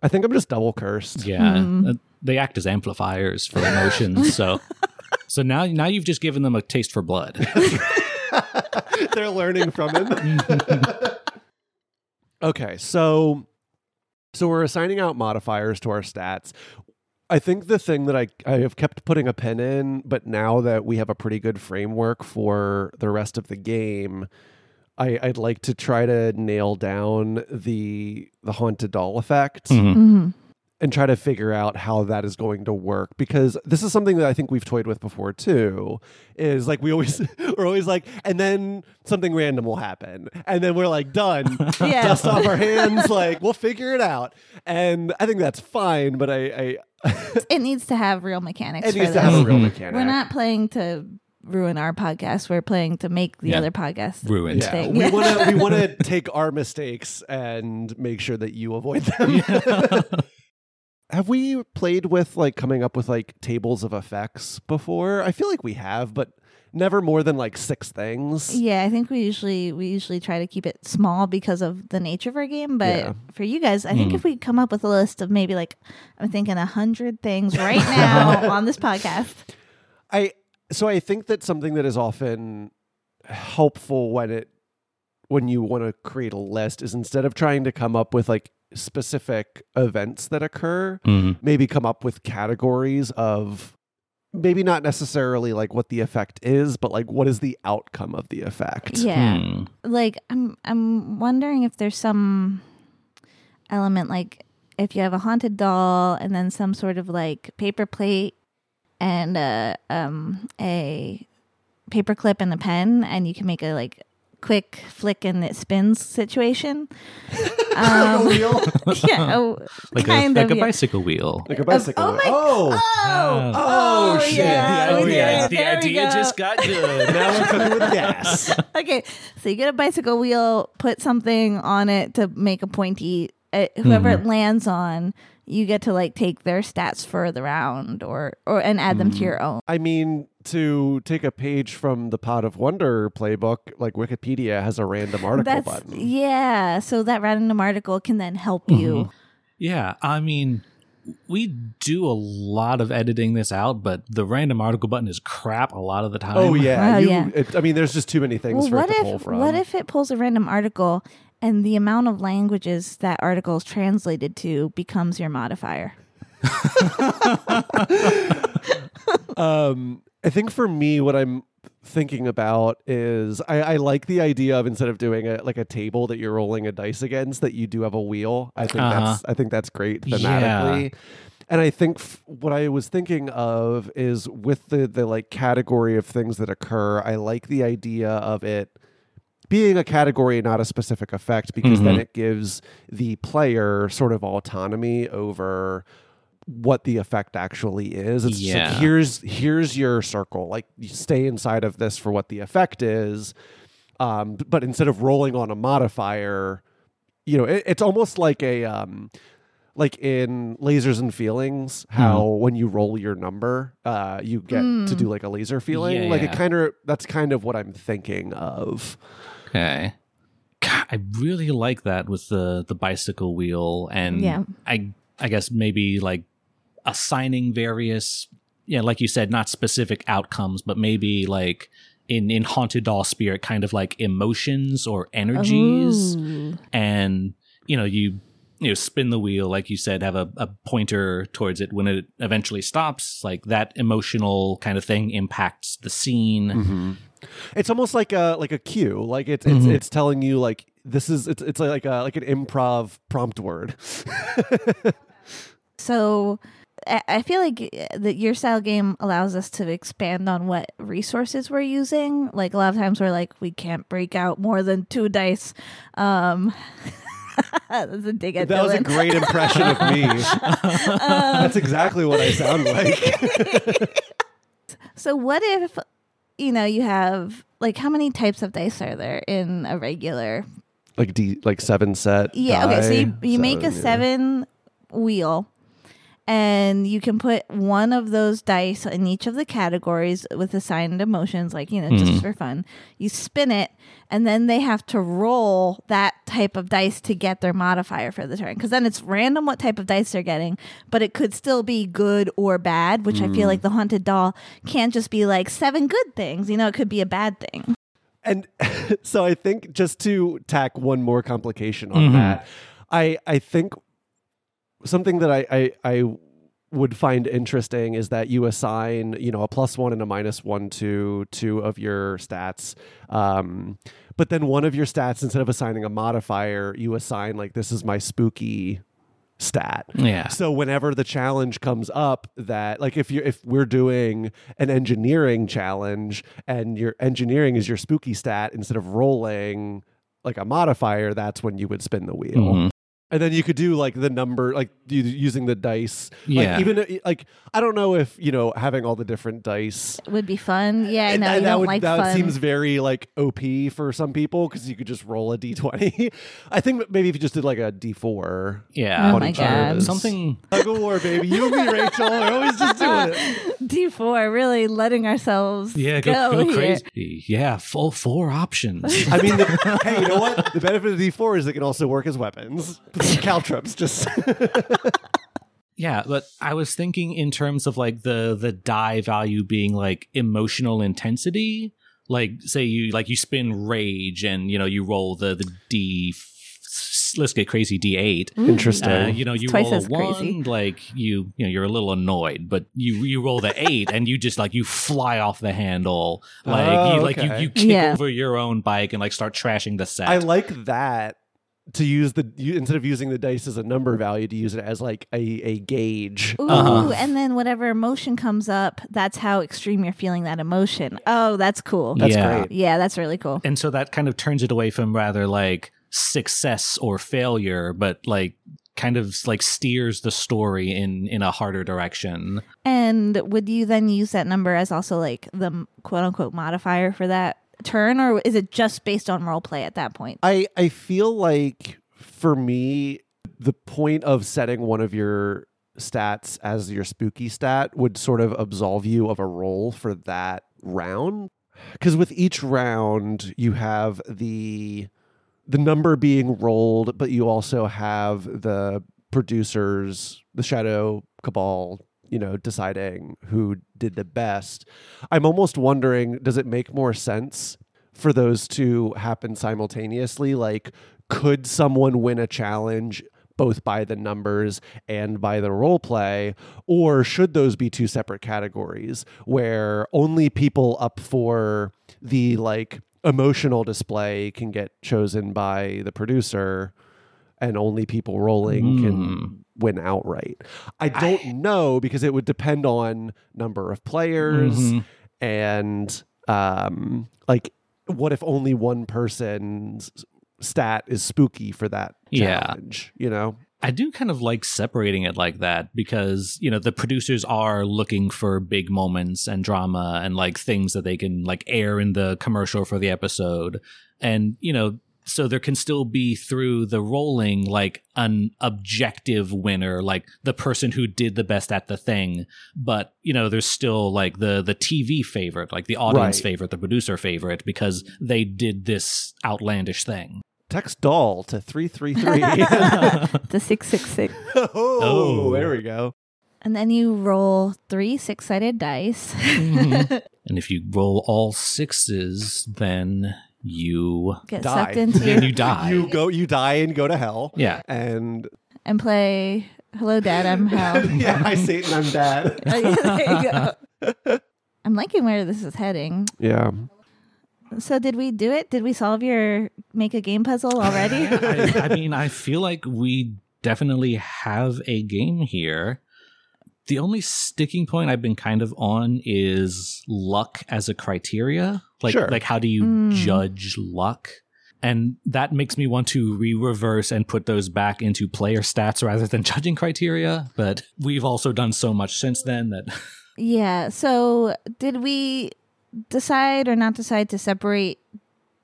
I think I'm just double cursed. Yeah, Hmm. uh, they act as amplifiers for emotions. so, so now now you've just given them a taste for blood. They're learning from him. okay, so so we're assigning out modifiers to our stats. I think the thing that I, I have kept putting a pin in, but now that we have a pretty good framework for the rest of the game, I, I'd like to try to nail down the the haunted doll effect Mhm. hmm and try to figure out how that is going to work because this is something that I think we've toyed with before too. Is like we always we're always like, and then something random will happen, and then we're like done, Yeah. dust off our hands, like we'll figure it out, and I think that's fine. But I, I It needs to have real mechanics. it for needs to have a real Mhm. mechanic. We're not playing to ruin our podcast. We're playing to make the Yeah. other podcast Ruined. Yeah, we want to we want to take our mistakes and make sure that you avoid them. Have we played with like coming up with like tables of effects before? I feel like we have, but never more than like six things. Yeah, I think we usually we usually try to keep it small because of the nature of our game. But Yeah. for you guys, I think Mm. if we come up with a list of maybe like I'm thinking a hundred things right now on this podcast. I so I think that something that is often helpful when it when you want to create a list is instead of trying to come up with like specific events that occur, Mhm. maybe come up with categories of maybe not necessarily like what the effect is, but like what is the outcome of the effect. Yeah. Hmm. Like I'm I'm wondering if there's some element like if you have a haunted doll and then some sort of like paper plate and a um a paper clip and a pen and you can make a like quick flick and it spins situation. Um, wheel? yeah, oh, Like, kind a, of. like a yeah. bicycle wheel. Like a bicycle. oh my- oh. Oh, Oh, shit. yeah, Oh, we yeah. it. There we go. got good. now we're cooking with gas. okay, so you get a bicycle wheel, put something on it to make a pointy. Uh, whoever Mm-hmm. it lands on, you get to like take their stats for the round, or or and add them to Mm-hmm. your own. I mean, to take a page from the Pod of Wonder playbook, like Wikipedia has a random article That's button. yeah. So that random article can then help you. Mm-hmm. Yeah, I mean, we do a lot of editing this out, but the random article button is crap a lot of the time. Oh yeah, Oh, you, yeah. It, I mean, there's just too many things Well, for what it to pull if from. what if it pulls a random article and the amount of languages that article is translated to becomes your modifier? um, I think for me, what I'm thinking about is I, I like the idea of instead of doing a like a table that you're rolling a dice against, that you do have a wheel. I think Uh-huh. that's I think that's great Yeah. thematically. And I think f- what I was thinking of is with the the like category of things that occur. I like the idea of it being a category, and not a specific effect, because then Mhm. it gives the player sort of autonomy over what the effect actually is. It's just like, Yeah. here's here's your circle. Like you stay inside of this for what the effect is. Um, but instead of rolling on a modifier, you know, it, it's almost like a um, like in lasers and feelings, how when you roll your number, uh, you get to do like a laser feeling. Like it kind of that's kind of what I'm thinking of. Okay. God, I really like that with the the bicycle wheel, and Yeah. I I guess maybe like assigning various, yeah, like you said, not specific outcomes, but maybe like in in haunted doll spirit, kind of like emotions or energies, Ooh. and you know you you know spin the wheel like you said have a, a pointer towards it when it eventually stops like that emotional kind of thing impacts the scene Mm-hmm. It's almost like a like a cue. Like it's it's, Mhm. it's telling you like this is it's it's like a like an improv prompt word. So I I feel like uh, that your style game allows us to expand on what resources we're using. Like a lot of times we're like, we can't break out more than two dice. Um, that's a dig at that was a great impression of me. That's exactly what I sound like. So what if you know you have like how many types of dice are there in a regular? like D like seven set. Yeah, okay. So you, die, you make a yeah. seven wheel and you can put one of those dice in each of the categories with assigned emotions like, you know, just Mhm. for fun. You spin it and then they have to roll that type of dice to get their modifier for the turn cuz then it's random what type of dice they're getting, but it could still be good or bad, which I feel like the haunted doll can't just be like seven good things, you know, it could be a bad thing. And so I think just to tack one more complication on Mhm. that, I I think something that I, I I would find interesting is that you assign you know a plus one and a minus one to two of your stats. Um, but then one of your stats, instead of assigning a modifier, you assign like this is my spooky stat. yeah So whenever the challenge comes up that like if you if we're doing an engineering challenge and your engineering is your spooky stat instead of rolling like a modifier, that's when you would spin the wheel. Mhm. And then you could do like the number like using the dice. Yeah. Like even uh, like I don't know if, you know, having all the different dice It would be fun. Yeah, I and know that, you that would, like that fun. seems very like OP for some people because you could just roll a d20. I think maybe if you just did like a d4. yeah Oh my God. something Tug of war, baby. You and me, Rachel, are always just doing it. D4, really letting ourselves yeah go, go, go crazy yeah full four options I mean, the, hey, you know what? The benefit of D4 is it can also work as weapons. Caltrops, just Yeah, but I was thinking in terms of like the the die value being like emotional intensity. Like say you like you spin rage and you know you roll the the D let's get crazy D8. interesting. Uh, you know, you Twice roll a as crazy. one, like you, you know, you're a little annoyed, but you you roll the eight, and you just like you fly off the handle, like Oh, you like you okay. you kick Yeah. over your own bike and like start trashing the set. I like that to use the you, instead of using the dice as a number value to use it as like a, a gauge. Ooh, Uh-huh. and then whatever emotion comes up, that's how extreme you're feeling that emotion. Oh, that's cool. That's Yeah. great. Yeah, that's really cool. and so that kind of turns it away from rather like success or failure, but like kind of like steers the story in in a harder direction. And would you then use that number as also like the quote unquote modifier for that turn, or is it just based on role play at that point? I I feel like for me the point of setting one of your stats as your spooky stat would sort of absolve you of a roll for that round because with each round you have the the number being rolled but you also have the producers the shadow cabal you know deciding who did the best. I'm almost wondering does it make more sense for those to happen simultaneously? Like could someone win a challenge both by the numbers and by the role play? Or should those be two separate categories where only people up for the like emotional display can get chosen by the producer and only people rolling Hmm. can win outright i don't know because it would depend on number of players Mhm. and um like what if only one person's stat is spooky for that Yeah. challenge you know I do kind of like separating it like that because, you know, the producers are looking for big moments and drama and like things that they can like air in the commercial for the episode. And, you know, so there can still be through the rolling like an objective winner, like the person who did the best at the thing. But, you know, there's still like the the TV favorite, like the audience Right. favorite, the producer favorite because they did this outlandish thing. Text doll to 333 The 666. oh, Oh. there we go And then you roll three six sided dice. Mm-hmm. And if you roll all sixes, then you Get Die. sucked into then you die. You go, you die and go to hell. yeah. And and play Hello Dad, I'm Hell. yeah, hi Satan, I'm dad. Yeah, there you go. I'm liking where this is heading. Yeah. So did we do it? Did we solve your make a game puzzle already? I, I mean, I feel like we definitely have a game here. The only sticking point I've been kind of on is luck as a criteria. Like, Sure. like how do you Mm. judge luck? And that makes me want to re-reverse and put those back into player stats rather than judging criteria. But we've also done so much since then that yeah. So did we decide or not decide to separate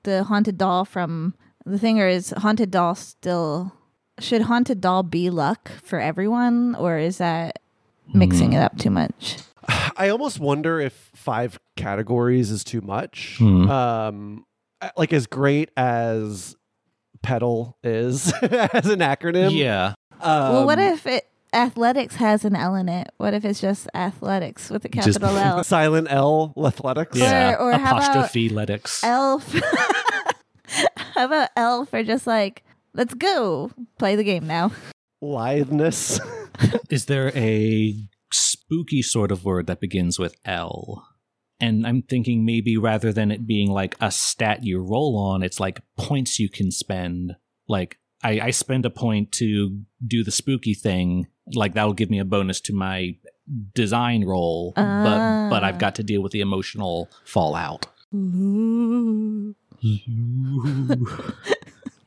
the haunted doll from the thing, or is haunted doll still? Should haunted doll be luck for everyone, or is that mixing it up too much? I almost wonder if five categories is too much. Hmm. Um, like as great as pedal is as an acronym. yeah, Um, well, what if it athletics has an L in it? What if it's just athletics with a Just- capital L? Silent L athletics. yeah. or how about apostrophe letics. Elf. How about L for just like, let's go play the game now? Litheness. Is there a spooky sort of word that begins with L? And I'm thinking maybe rather than it being like a stat you roll on, it's like points you can spend. Like I, I spend a point to do the spooky thing. Like that'll give me a bonus to my design roll, but but I've Ah. got to deal with the emotional fallout.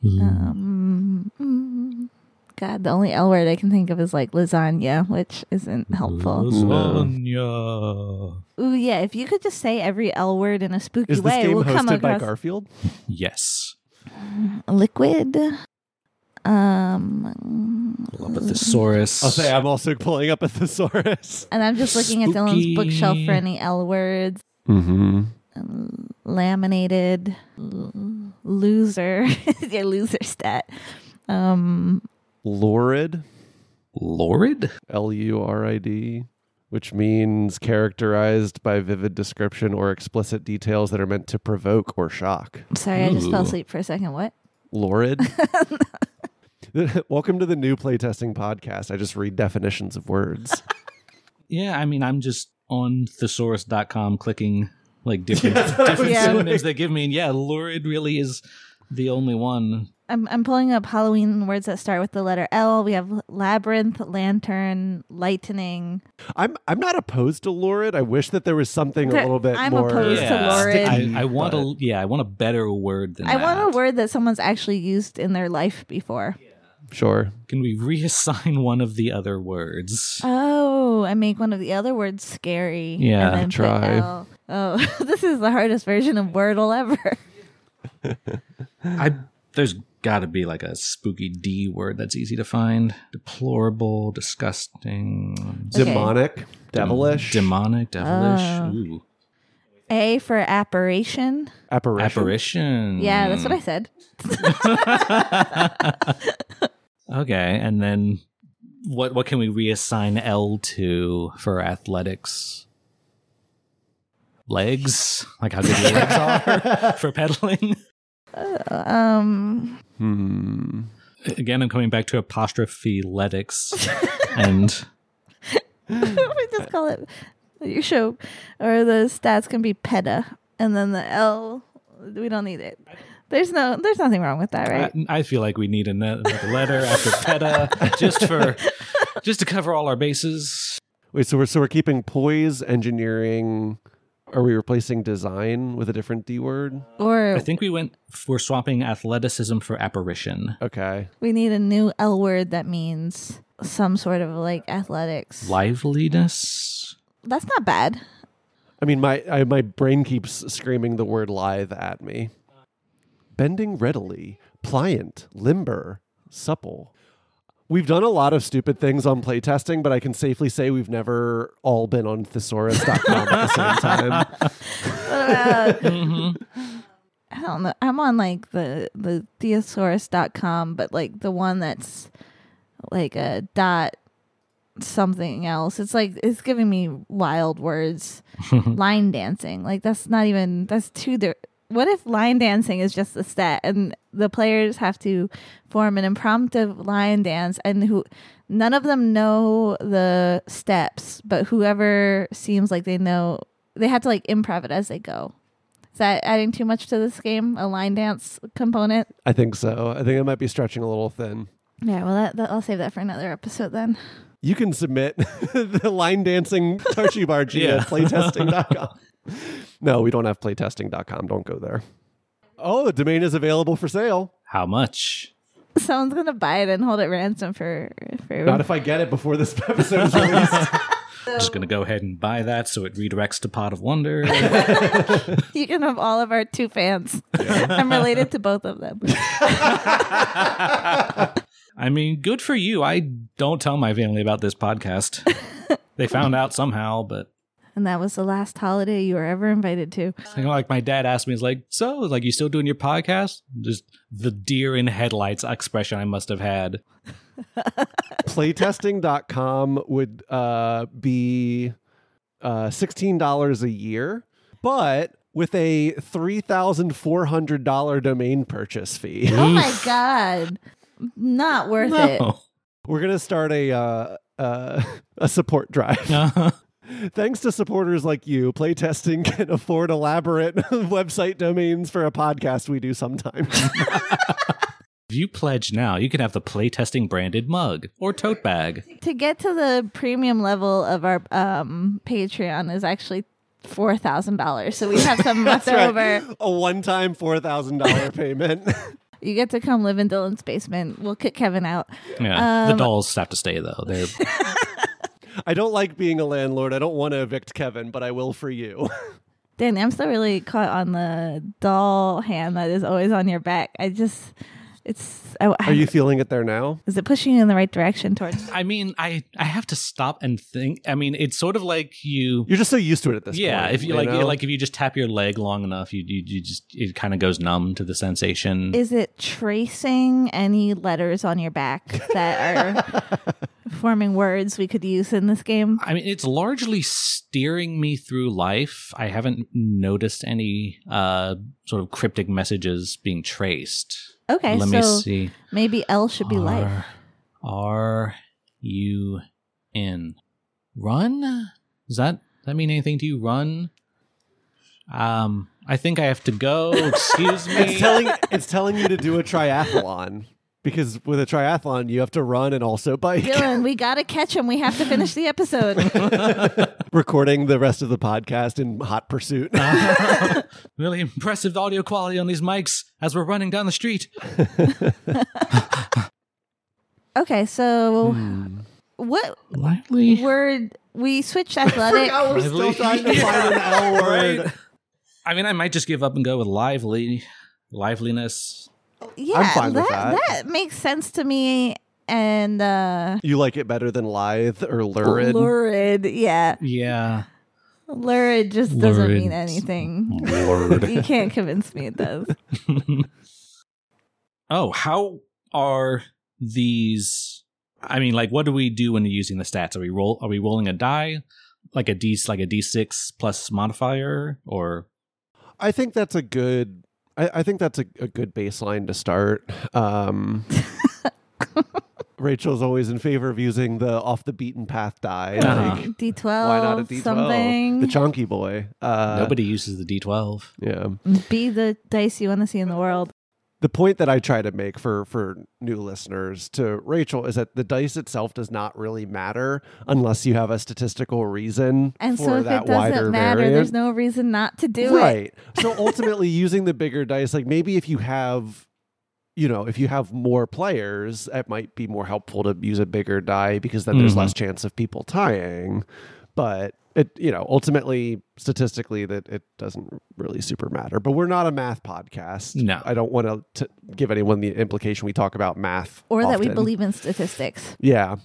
Um, mm, God, the only L word I can think of is like lasagna, which isn't helpful. Lasagna. Ooh, yeah. If you could just say every L word in a spooky Is this way, game we'll come hosted by across Garfield? Yes. liquid. Um, Love a thesaurus. I'll say I'm also pulling up a thesaurus. and I'm just looking at Dylan's Spooky. bookshelf for any L words. Mm-hmm. laminated l- loser your loser stat um Lurid. Lurid? L U R I D, which means characterized by vivid description or explicit details that are meant to provoke or shock. sorry i just fell Ooh. asleep for a second what Lurid. Welcome to the new playtesting podcast. I just read definitions of words. Yeah, I mean, I'm just on thesaurus.com clicking like different, different Yeah. synonyms they give me. And yeah, lurid really is the only one. I'm, I'm pulling up halloween words that start with the letter l we have labyrinth lantern lightning I'm I'm not opposed to lurid. I wish that there was something a little bit more I'm more opposed to yeah. lurid. I, I want but- a yeah, I want a better word than i that. want a word that someone's actually used in their life before Sure. Can we reassign one of the other words? oh i make one of the other words scary Yeah, and then put try. L. oh this is the hardest version of wordle ever I there's got to be like a spooky D word that's easy to find. Deplorable, disgusting, Okay. Demonic, devilish, demonic, devilish. Oh. Ooh. a for apparition apparition. Apparition. yeah that's what i said Okay, and then what what can we reassign L to for athletics? Legs? Like how good your legs are for pedaling? um Hmm. Again, I'm coming back to apostrophe letics. and we just call it your show or the stats can be peta and then the l we don't need it there's no there's nothing wrong with that right I, I feel like we need ano- another letter after PETA just for just to cover all our bases. Wait, so we're so we're keeping poise, engineering. Are we replacing design with a different D word? or I think we went for swapping athleticism for apparition. Okay. we need a new l word that means some sort of like athletics Liveliness? that's not bad I mean, my I, my brain keeps screaming the word lithe at me. Bending readily, pliant, limber, supple. We've done a lot of stupid things on playtesting, but I can safely say we've never all been on thesaurus.com at the same time. what about Mhm. i don't know i'm on like the the thesaurus.com but like the one that's like a dot something else. It's like it's giving me wild words. line dancing. Like that's not even that's too di- what if line dancing is just a stat and the players have to form an impromptu line dance and who none of them know the steps, but whoever seems like they know they have to like improv it as they go. Is that adding too much to this game? A line dance component? I think so. I think it might be stretching a little thin. Yeah, well, that, that I'll save that for another episode then. You can submit the line dancing Tarchibarchi Yeah. at playtesting.com. no, we don't have playtesting.com. Don't go there. Oh, the domain is available for sale. How much? Someone's gonna buy it and hold it ransom for for. Not if I get it before this episode is released. Just gonna go ahead and buy that so it redirects to Pod of Wonder. you can have all of our two fans. I'm related to both of them. I mean, good for you. I don't tell my family about this podcast. they found out somehow, but And that was the last holiday you were ever invited to. you know, like my dad asked me, "Is like, so like you still doing your podcast?" Just the deer in headlights expression I must have had. Playtesting.com would uh, be uh, $16 a year, but with a $3,400 domain purchase fee. Oh my god. Not worth it. We're going to start a, uh, uh, a support drive. Uh-huh. Thanks to supporters like you, playtesting can afford elaborate website domains for a podcast we do sometimes. If you pledge now, you can have the playtesting branded mug or tote bag. To get to the premium level of our um, Patreon is actually four thousand dollars. So we have some left right. over. A one-time $4,000 payment. You get to come live in Dylan's basement. We'll kick Kevin out. Yeah, the Um, dolls have to stay though. They're I don't like being a landlord. I don't want to evict Kevin, but I will for you. Danny, I'm still really caught on the doll hand that is always on your back. I just, it's. I, Are you feeling it there now? Is it pushing you in the right direction towards? I mean, I I have to stop and think. I mean, it's sort of like you. You're just so used to it at this point. yeah, point. if you, like, know? like if you just tap your leg long enough, you you, you just it kind of goes numb to the sensation. Is it tracing any letters on your back that are forming words we could use in this game? I mean, it's largely steering me through life. I haven't noticed any uh sort of cryptic messages being traced. Okay, Let so me see. maybe L should be life. R R U N. Run? Does that that mean anything to you? Run? Um, I think I have to go. Excuse me. it's telling it's telling you to do a triathlon because with a triathlon you have to run and also bike. Dylan, we gotta catch him. We have to finish the episode. Recording the rest of the podcast in hot pursuit. really impressive audio quality on these mics as we're running down the street. Okay, so Hmm. what Lively. word we switched athletic? we're still trying to find an L word. I mean, I might just give up and go with lively, liveliness. Yeah, fine with that, that. makes sense to me. And uh You like it better than lithe or lurid? lurid, yeah. Yeah. Lurid just doesn't Lurid. mean anything. Lord. you can't convince me it does. oh, how are these? I mean, like, what do we do when you're using the stats? Are we roll? Are we rolling a die, like a d, like a d six plus modifier, or I think that's a good. I, I think that's a, a good baseline to start. Um, Rachel's always in favor of using the off the beaten path die. Uh-huh. Like, D twelve. why not a D12? Something. The chunky boy. Uh, nobody uses the d twelve? Yeah. Be the dice you want to see in the world. The point that I try to make for for new listeners to Rachel is that the dice itself does not really matter unless you have a statistical reason And for so if that it doesn't matter, variant. there's no reason not to do it. right. So ultimately, using the bigger dice, like maybe if you have, you know, if you have more players, it might be more helpful to use a bigger die because then there's Mhm. less chance of people tying. But it, you know, ultimately, statistically, that it doesn't really super matter. But we're not a math podcast. No. I don't want to give anyone the implication we talk about math Or that we believe in statistics. Yeah.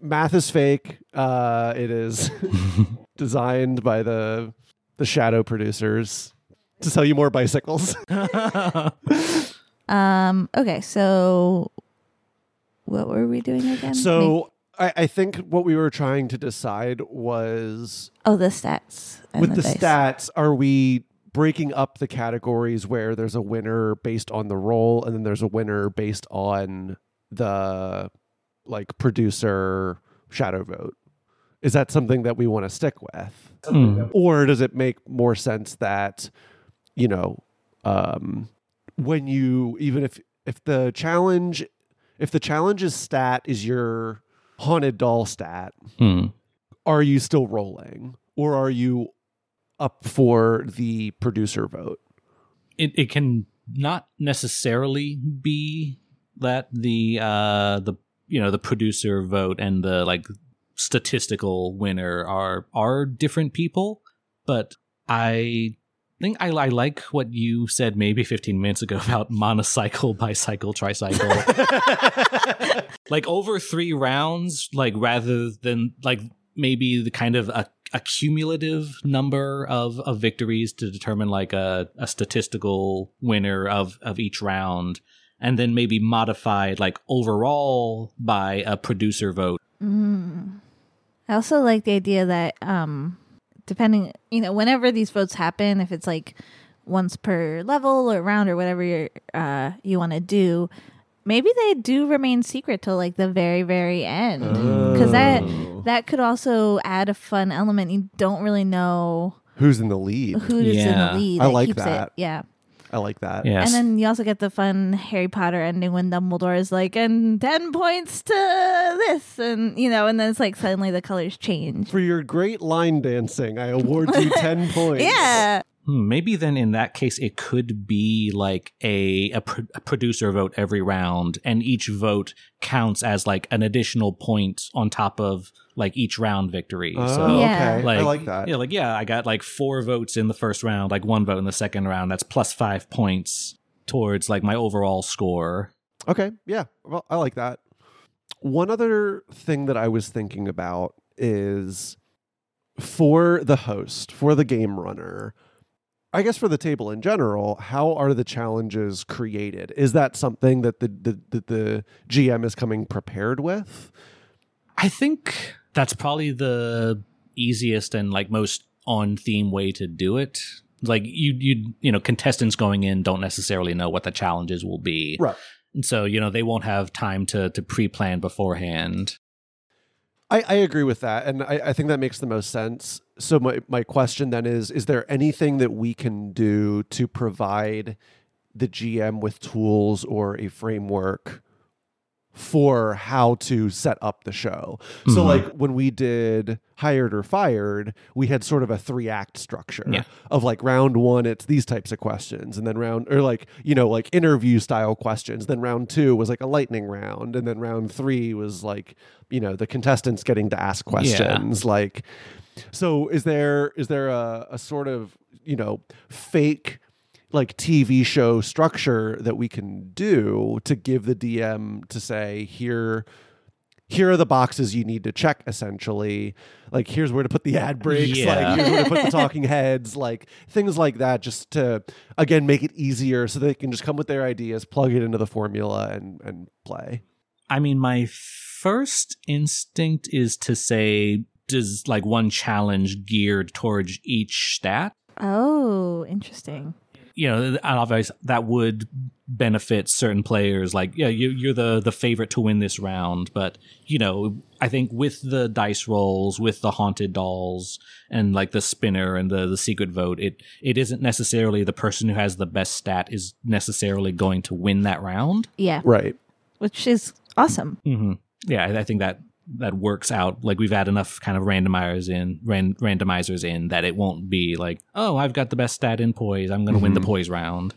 Math is fake. Uh, it is designed by the the shadow producers to sell you more bicycles. Um, okay, so what were we doing again? so I, I think what we were trying to decide was Oh, the stats. with the, dice. stats, are we breaking up the categories where there's a winner based on the role and then there's a winner based on the like producer shadow vote? Is that something that we want to stick with? Mm. Or does it make more sense that, you know, um, when you even if if the challenge if the challenge's stat is your haunted doll stat, Hmm. are you still rolling or are you up for the producer vote? it, it can not necessarily be that the uh the you know the producer vote and the like statistical winner are are different people but i think i, I like what you said maybe 15 minutes ago about monocycle bicycle tricycle like over three rounds like rather than like maybe the kind of a, a cumulative number of, of victories to determine like a, a statistical winner of, of each round and then maybe modified like overall by a producer vote Mm. I also like the idea that um depending you know whenever these votes happen if it's like once per level or round or whatever you're uh you want to do maybe they do remain secret till like the very very end because that Oh. that could also add a fun element you don't really know Who's in the lead? who's in the lead I that like that. it yeah I like that. yes and then you also get the fun Harry Potter ending when Dumbledore is like, and 10 points to this. And, you know, and then it's like suddenly the colors change. For your great line dancing, I award you 10 points. Yeah. Hmm, maybe then in that case it could be like a, a, pro- a producer vote every round and each vote counts as like an additional point on top of like each round victory Oh, so Yeah. okay. I like that. Yeah, like yeah, I got like four votes in the first round, like one vote in the second round. That's plus five points towards like my overall score. Okay. Yeah. Well, I like that. One other thing that I was thinking about is for the host, for the game runner, I guess for the table in general, how are the challenges created? Is that something that the the, the, the GM is coming prepared with? I think that's probably the easiest and like most on theme way to do it. Like you, you, you know, contestants going in don't necessarily know what the challenges will be, Right. and so you know they won't have time to to pre plan beforehand. I, I agree with that, and I, I think that makes the most sense. So my my question then is: Is there anything that we can do to provide the GM with tools or a framework for how to set up the show? So Mhm. like when we did hired or fired, we had sort of a three act structure Yeah. of like round one, it's these types of questions, and then round or like you know like interview style questions. Then round two was like a lightning round, and then round three was like you know the contestants getting to ask questions. Like, so is there is there a, a sort of you know fake like TV show structure that we can do to give the DM to say here here are the boxes you need to check essentially like here's where to put the ad breaks Yeah. like here's where to put the talking heads like things like that just to again make it easier so they can just come with their ideas plug it into the formula and and play I mean, my first instinct is to say, does like one challenge geared towards each stat? Oh, interesting. You know, obviously that would benefit certain players. Like, yeah, you, you're the the favorite to win this round, but you know, I think with the dice rolls, with the haunted dolls, and like the spinner and the the secret vote, it it isn't necessarily the person who has the best stat is necessarily going to win that round. Yeah. right Which is awesome. hmm Yeah, I, I think that that works out. Like we've had enough kind of randomizers in ran, randomizers in that it won't be like, oh, I've got the best stat in poise. I'm going to win the mm-hmm. poise round.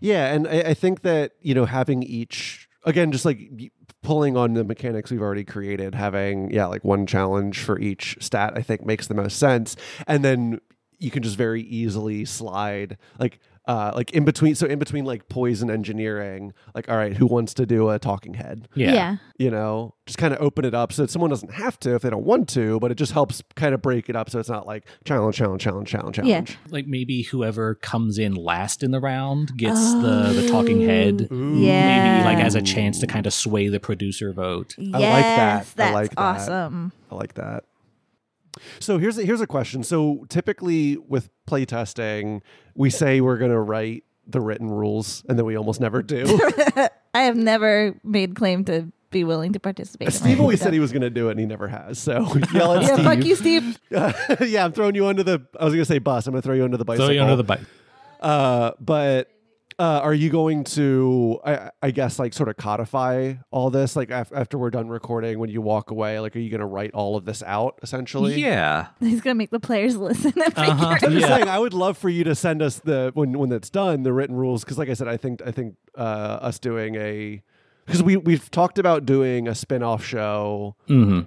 Yeah, and I, I think that you know having each again, just like pulling on the mechanics we've already created, having yeah, like one challenge for each stat, I think makes the most sense, and then you can just very easily slide like uh, like in between. So in between like poise and engineering, like all right, who wants to do a talking head? Yeah. You know, just kind of open it up so that someone doesn't have to if they don't want to, but it just helps kind of break it up so it's not like challenge, challenge, challenge, challenge, Yeah. challenge. Like maybe whoever comes in last in the round gets the, the talking head. Yeah. Maybe like as a chance to kind of sway the producer vote. Yes, like that. I That's like that. awesome. I like that. So here's a, here's a question. So typically with playtesting, we say we're going to write the written rules, and then we almost never do. I have never made claim to be willing to participate. Steve writing always stuff. said he was going to do it, and he never has. So yell at Yeah, Steve. fuck you, Steve. yeah, I'm throwing you under the. I was going to say bus. I'm going to throw you under the bicycle. Throw you under the bike. Uh, but uh, are you going to, I, I guess, like sort of codify all this? Like af- after we're done recording, when you walk away, like are you going to write all of this out essentially? Yeah. He's gonna make the players listen and figure Uh-huh. I'm just Yeah. saying, I would love for you to send us the when when it's done the written rules because, like I said, I think I think uh, us doing a because we we've talked about doing a spin off show hmm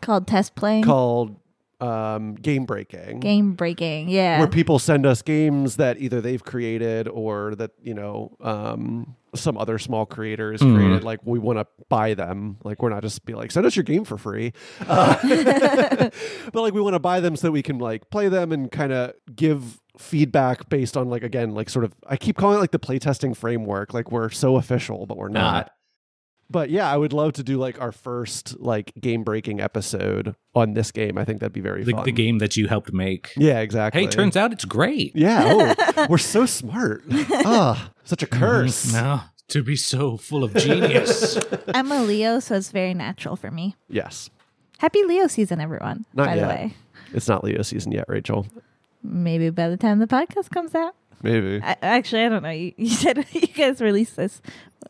called test playing. called um, Game Breaking. Game breaking. Yeah. where people send us games that either they've created or that you know um, some other small creators Mhm. created. Like we want to buy them. Like we're not just be like send us your game for free, uh, but like we want to buy them so that we can like play them and kind of give feedback based on like again like sort of I keep calling it like the playtesting framework. Like we're so official, but we're not. But yeah, I would love to do like our first like game breaking episode on this game. I think that'd be very The, fun. the game that you helped make. Yeah, exactly. Hey, turns out it's great. Yeah. Oh, we're so smart. Ah, such a curse. Mhm. No, to be so full of genius. I'm a Leo, so it's very natural for me. Yes. Happy Leo season, everyone. Not by yet. the way, It's not Leo season yet, Rachel. maybe by the time the podcast comes out. Maybe. I, actually, I don't know. You, you said you guys released this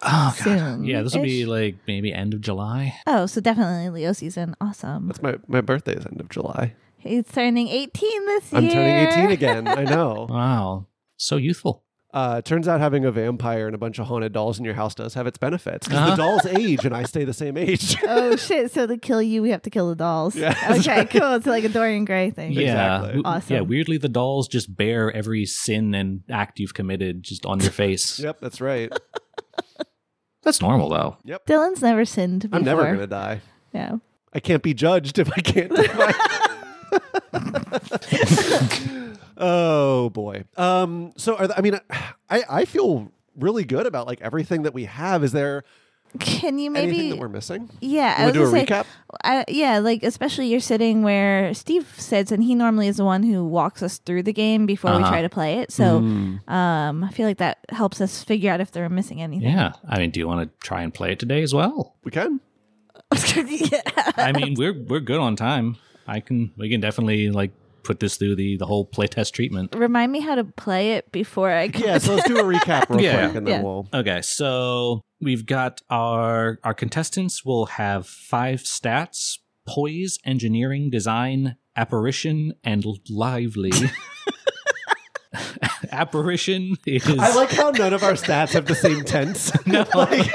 oh, God. soon. Yeah, this will be like maybe end of July. Oh, so definitely Leo season. Awesome. That's my my birthday is end of July. He's turning 18 this year. I'm turning 18 again. I know. Wow. So youthful. Uh, turns out having a vampire and a bunch of haunted dolls in your house does have its benefits because Uh-huh. the dolls age and I stay the same age. Oh shit! So to kill you, we have to kill the dolls. Yeah, that's Okay, right. cool. It's like a Dorian Gray thing. Yeah. Exactly. Awesome. Yeah, weirdly, the dolls just bear every sin and act you've committed just on your face. yep, that's right. That's normal, though. Yep. Dylan's never sinned before. I'm never gonna die. Yeah. I can't be judged if I can't. die. oh boy. Um. So are th- I mean, I I feel really good about like everything that we have. Is there Can you anything maybe? that we're missing? Yeah, I was do a gonna say, recap? I, yeah, like especially you're sitting where Steve sits, and he normally is the one who walks us through the game before we Uh-huh. try to play it. So, Mm. um, I feel like that helps us figure out if they're missing anything. Yeah. I mean, do you want to try and play it today as well? We can. yeah. I mean, we're we're good on time. I can we can definitely like put this through the the whole playtest treatment. Remind me how to play it before I. Go. Yeah. So let's do a recap real Yeah. quick, and then Yeah. we'll. Okay, so we've got our our contestants will have five stats: poise, engineering, design, apparition, and lively. apparition is I like how none of our stats have the same tense. No. Like-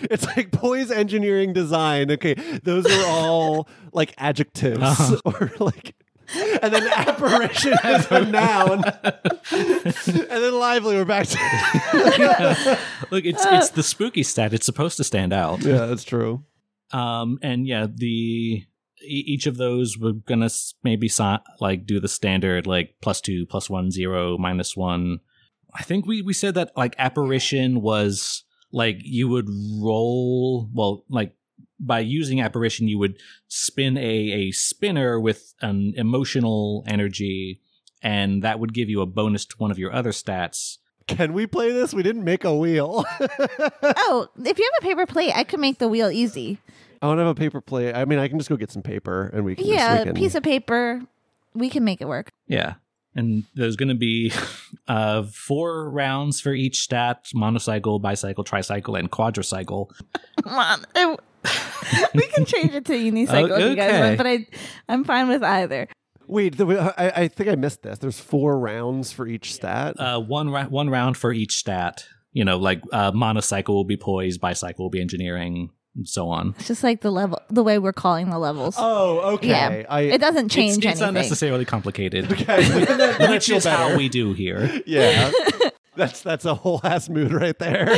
it's like poise, engineering, design. Okay, those are all like adjectives Uh-huh. or like. And then apparition is a noun. and then lively, we're back to. look. It's it's the spooky stat. It's supposed to stand out. yeah, that's true. Um, and yeah, the each of those we're gonna maybe si- like do the standard like plus two, plus one, zero, minus one. I think we we said that like apparition was like you would roll well like by using apparition you would spin a a spinner with an emotional energy and that would give you a bonus to one of your other stats. Can we play this? We didn't make a wheel. Oh, if you have a paper plate, I could make the wheel easy. I want to have a paper plate. I mean, I can just go get some paper and we can. Yeah, just, we can... piece of paper. We can make it work. Yeah. And there's going to be uh, four rounds for each stat monocycle, bicycle, tricycle, and quadricycle. Come on. I- we can change it to unicycle if you guys want, but I, I'm fine with either. Wait, the, I, I think I missed this. There's four rounds for each stat. Uh, one, ra- one round for each stat. You know, like uh, monocycle will be poise, bicycle will be engineering, and so on. It's just like the level, the way we're calling the levels. Oh, okay. yeah, I, it doesn't change it's, it's anything. unnecessarily complicated, okay. then that- which feel is how we do here. Yeah. That's that's a whole ass mood right there.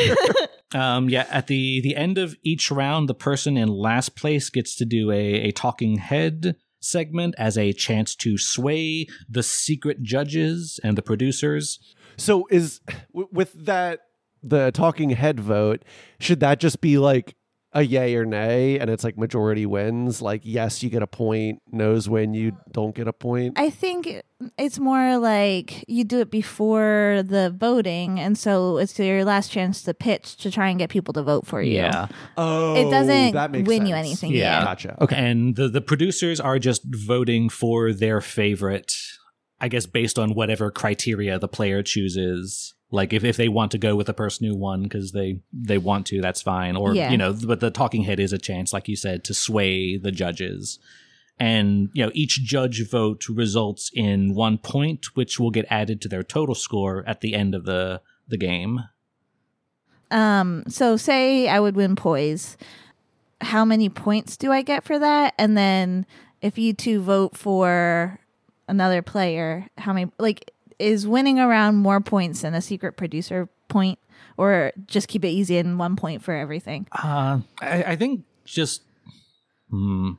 Um, yeah, at the the end of each round, the person in last place gets to do a, a talking head segment as a chance to sway the secret judges and the producers. so is with that the talking head vote, should that just be like a yay or nay and it's like majority wins? Like yes, you get a point, no's when you don't get a point. I think it's more like you do it before the voting, and so it's your last chance to pitch to try and get people to vote for you. Yeah. Oh, It doesn't that makes win you anything. Yeah. Gotcha. Okay. And the, the producers are just voting for their favorite, I guess, based on whatever criteria the player chooses. Like if, if they want to go with the person who won because they, they want to, that's fine. Or, Yeah. you know, but the talking head is a chance, like you said, to sway the judges. And, you know, each judge vote results in one point, which will get added to their total score at the end of the, the game. Um, so say I would win poise. How many points do I get for that? And then if you two vote for another player, how many like is winning around more points than a secret producer point? Or just keep it easy and one point for everything. Uh, I, I think just hmm,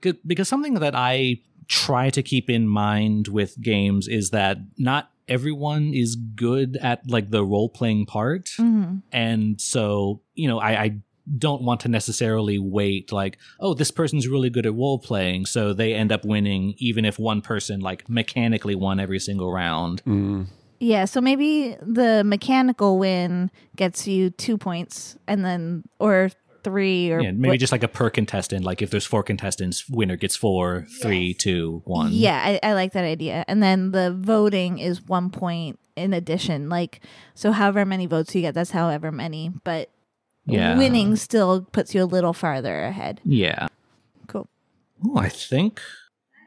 because something that I try to keep in mind with games is that not everyone is good at like the role playing part, Mm-hmm. and so you know I, I don't want to necessarily wait like oh this person's really good at role playing so they end up winning even if one person like mechanically won every single round Mm. Yeah, so maybe the mechanical win gets you two points and then or three or yeah maybe what- just like a per contestant like if there's four contestants winner gets four three two one Yeah, I, I like that idea. And then the voting is one point in addition. Like, so however many votes you get, that's however many. But Yeah. winning still puts you a little farther ahead. Yeah. Cool. Oh, I think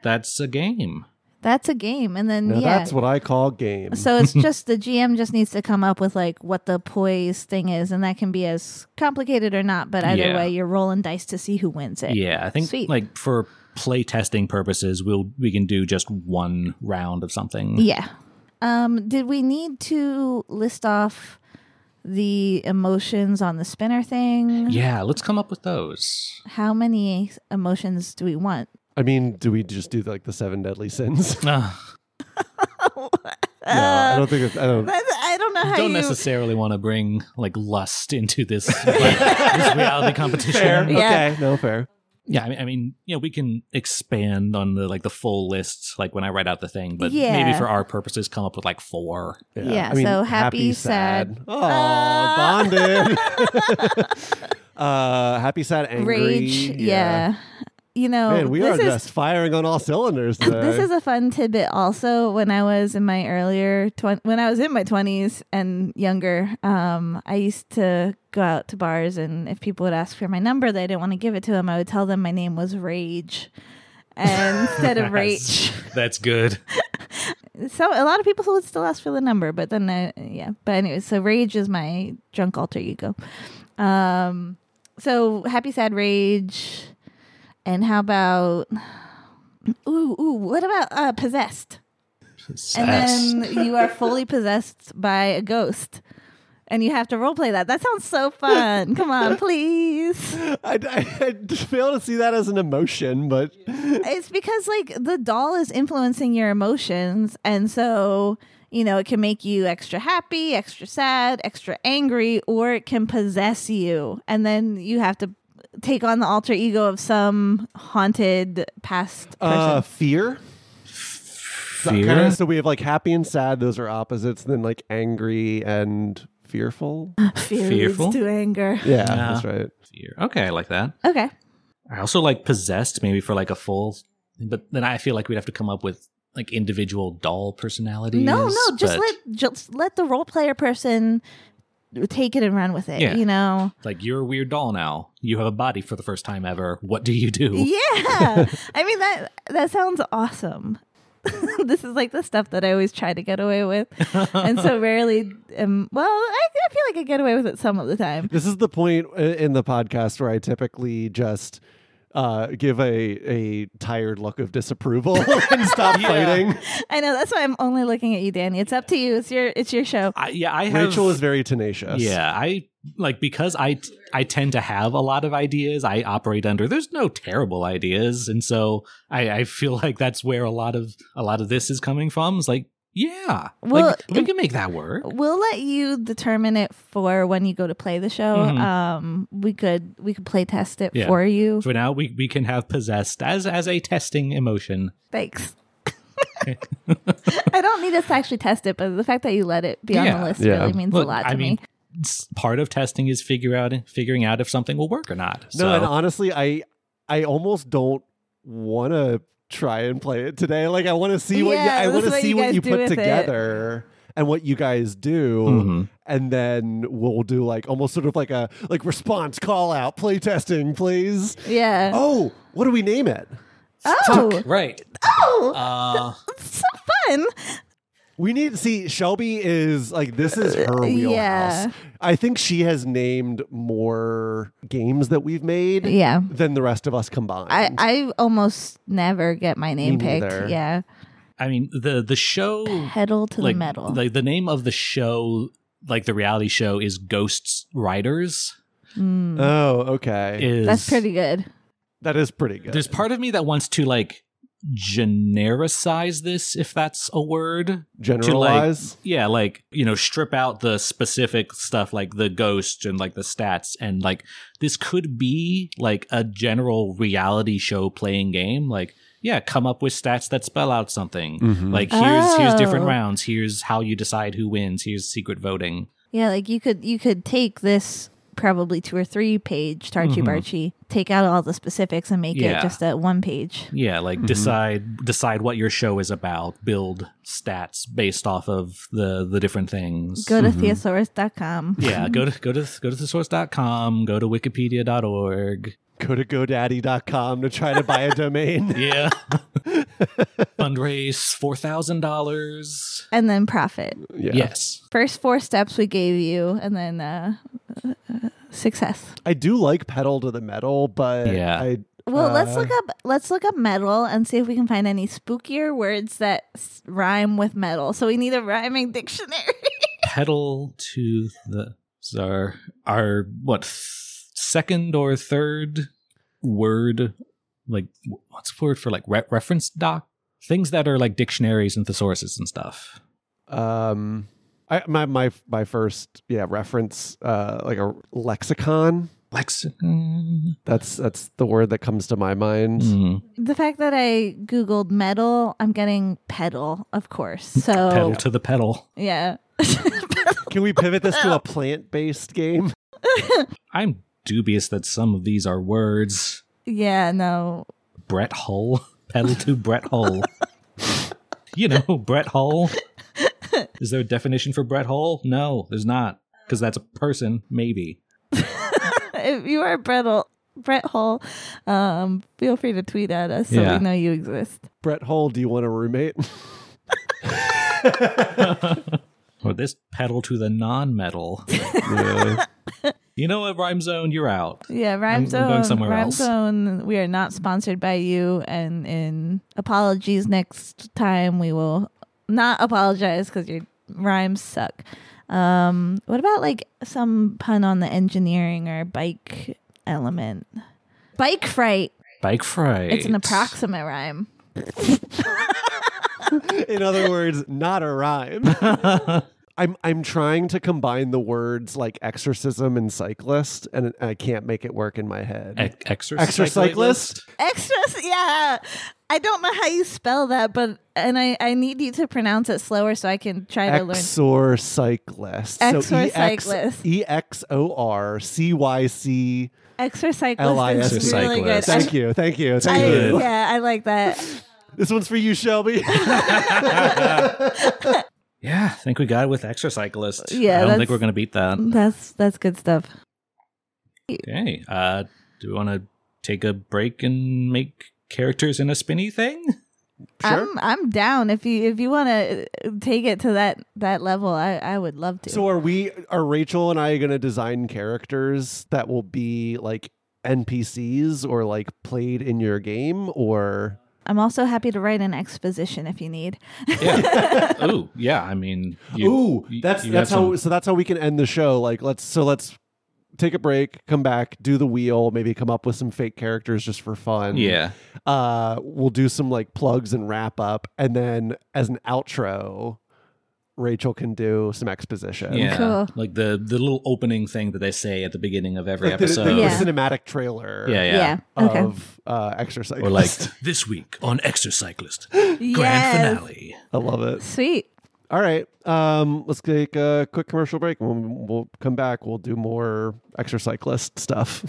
that's a game. That's a game. And then, Now yeah. that's what I call game. so it's just the GM just needs to come up with like what the poise thing is, and that can be as complicated or not. But either Yeah. way, you're rolling dice to see who wins it. Yeah, I think Sweet. like for play testing purposes, we'll we can do just one round of something. Yeah. Um, did we need to list off the emotions on the spinner thing? Yeah, let's come up with those. How many emotions do we want? I mean, do we just do like the seven deadly sins? Uh, no, I don't think it's, I don't. That's, I don't know how don't you. necessarily want to bring like lust into this, this reality competition. Fair. Yeah. Okay. No fair. Yeah, I mean, I mean, you know, we can expand on the like the full list, like when I write out the thing, but Yeah. maybe for our purposes, come up with like four. Yeah, I so happy, sad. Oh, Uh. bonded. uh, happy, sad, angry. Rage. Yeah. You know, Man, we this are is just firing on all cylinders today. this is a fun tidbit. Also, when I was in my earlier twen- when I was in my twenties and younger, um, I used to go out to bars, and if people would ask for my number, they didn't want to give it to them. I would tell them my name was Rage, instead of Rage. That's good. So a lot of people would still ask for the number, but then I, yeah. But anyway, so Rage is my drunk alter ego. Um, so happy, sad, Rage, and how about ooh ooh? What about uh, possessed? And then you are fully possessed by a ghost. And you have to roleplay that. That sounds so fun. Come on, please. I, I, I fail to see that as an emotion, but It's because like the doll is influencing your emotions, and so you know it can make you extra happy, extra sad, extra angry, or it can possess you, and then you have to take on the alter ego of some haunted past person. uh, fear. Fear? Kinda, so we have like happy and sad; those are opposites. Then like angry and fearful. Fear fearful? leads to anger. Yeah, Yeah. that's right. Fear. Okay, I like that. Okay. I also like possessed, maybe for like a full, but then I feel like we'd have to come up with like individual doll personalities. No, no, just but, let just let the role player person take it and run with it. Yeah. You know. like you're a weird doll now. You have a body for the first time ever. What do you do? Yeah. I mean that that sounds awesome. this is like the stuff that I always try to get away with, and so rarely. Um, well, I, I feel like I get away with it some of the time. This is the point in the podcast where I typically just uh, give a a tired look of disapproval and stop Yeah. fighting. I know that's why I'm only looking at you, Danny. It's up to you. It's your it's your show. I, yeah, I have. Rachel is very tenacious. Yeah, I like because I I tend to have a lot of ideas. I operate under there's no terrible ideas, and so I, I feel like that's where a lot of a lot of this is coming from. It's like, yeah, Well, like, we can make that work. We'll let you determine it for when you go to play the show. Mhm. Um, we could we could play test it Yeah. for you. So now we we can have possessed as as a testing emotion. Thanks. I don't need us to actually test it, but the fact that you let it be on the list Yeah. really means Look, a lot to I mean, me. part of testing is figure out figuring out if something will work or not. No, and honestly, I I almost don't want to try and play it today. Like I want to see what you, I want to what see you what you put with it. together and what you guys do. Mhm. And then we'll do like almost sort of like a like response call out play testing, please. Yeah. Oh, what do we name it? Oh, right. oh, Uh, so fun. We need to see Shelby is like this is her wheelhouse. yeah. I think she has named more games that we've made Yeah. than the rest of us combined. I, I almost never get my name picked. neither. Yeah. I mean the the show Pedal to like the metal. like the name of the show like the reality show is Ghosts Riders. Mm. oh, okay. Is That's pretty good. that is pretty good. There's part of me that wants to like genericize this, if that's a word. Generalize. Yeah, like, you know, strip out the specific stuff like the ghost and like the stats and like this could be like a general reality show playing game. Like, yeah, come up with stats that spell out something. Mhm. Like here's here's different Oh. rounds. Here's how you decide who wins. Here's secret voting. Yeah, like you could you could take this probably two or three page Tarchi Mhm. Barchi, take out all the specifics and make Yeah. it just a one page. Yeah, like Mhm. decide decide what your show is about. Build stats based off of the the different things. Go to Mhm. thesaurus.com. yeah, go to go to go to thesource.com, go to wikipedia.org. Go to GoDaddy.com to try to buy a domain. Yeah. Fundraise $4,000. And then profit. Yeah. Yes. First four steps we gave you, and then uh, uh, success. I do like pedal to the metal, but Yeah. I Well, let's Uh, look up let's look up metal and see if we can find any spookier words that s- rhyme with metal. So we need a rhyming dictionary. Pedal to the is our our what th- second or third word like what's the word for like re- reference doc things that are like dictionaries and thesauruses and stuff. um I my my my first yeah reference uh like a lexicon. Lexicon. That's that's the word that comes to my mind. Mm. the fact that I googled metal, I'm getting pedal, of course. So Pedal to the pedal. yeah. Can we pivot this to a plant-based game? I'm dubious that some of these are words. yeah, no. Brett Hull. Pedal to Brett Hull. you know, Brett Hull. Is there a definition for Brett Hull? No, there's not. Because that's a person, maybe. if you are Brett, Brett Hull, um, feel free to tweet at us so Yeah. we know you exist. Brett Hull, do you want a roommate? Or this pedal to the non metal. Yeah. You know what, Rhyme Zone? You're out. Yeah, Rhyme I'm Rhyme going Zone. somewhere Rhyme else. Zone. We are not sponsored by you, and in apologies next time we will not apologize because your rhymes suck. Um, what about like some pun on the engineering or bike element? Bike fright. Bike Fright. It's an approximate rhyme. In other words, not a rhyme. I'm I'm trying to combine the words like exorcism and cyclist, and I can't make it work in my head. E- extra, Extra cyclist? Extra, yeah. I don't know how you spell that, but and I I need you to pronounce it slower so I can try to learn. Exor cyclist. Exor E X cyclist. E X O R C Y C Exercyclist L I S. is really good. Thank you, thank you, thank Good. you. yeah, I like that. This one's for you, Shelby. Yeah, I think we got it with Exercyclist. Yeah, I don't think we're going to beat that. That's that's good stuff. Okay. Uh, do we want to take a break and make characters in a spinny thing? Sure. I'm I'm down if you if you want to take it to that that level. I I would love to. So are we? Are Rachel and I going to design characters that will be like NPCs or like played in your game or? I'm also happy to write an exposition if you need. Yeah. oh, yeah. I mean, you, Ooh, you- that's you that's how. some- So that's how we can end the show. Like let's so let's take a break, come back, do the wheel, maybe come up with some fake characters just for fun. yeah. Uh, we'll do some like plugs and wrap up, and then as an outro, Rachel can do some exposition. Yeah. Cool. Like the the little opening thing that they say at the beginning of every Like the, the- episode. the Yeah. cinematic trailer. Yeah, yeah. Okay. Of uh, exercise. Or like this week on Exercyclist grand Yes. finale. I love it. Sweet. All right. Um, let's take a quick commercial break. When we'll come back, we'll do more exercyclist stuff.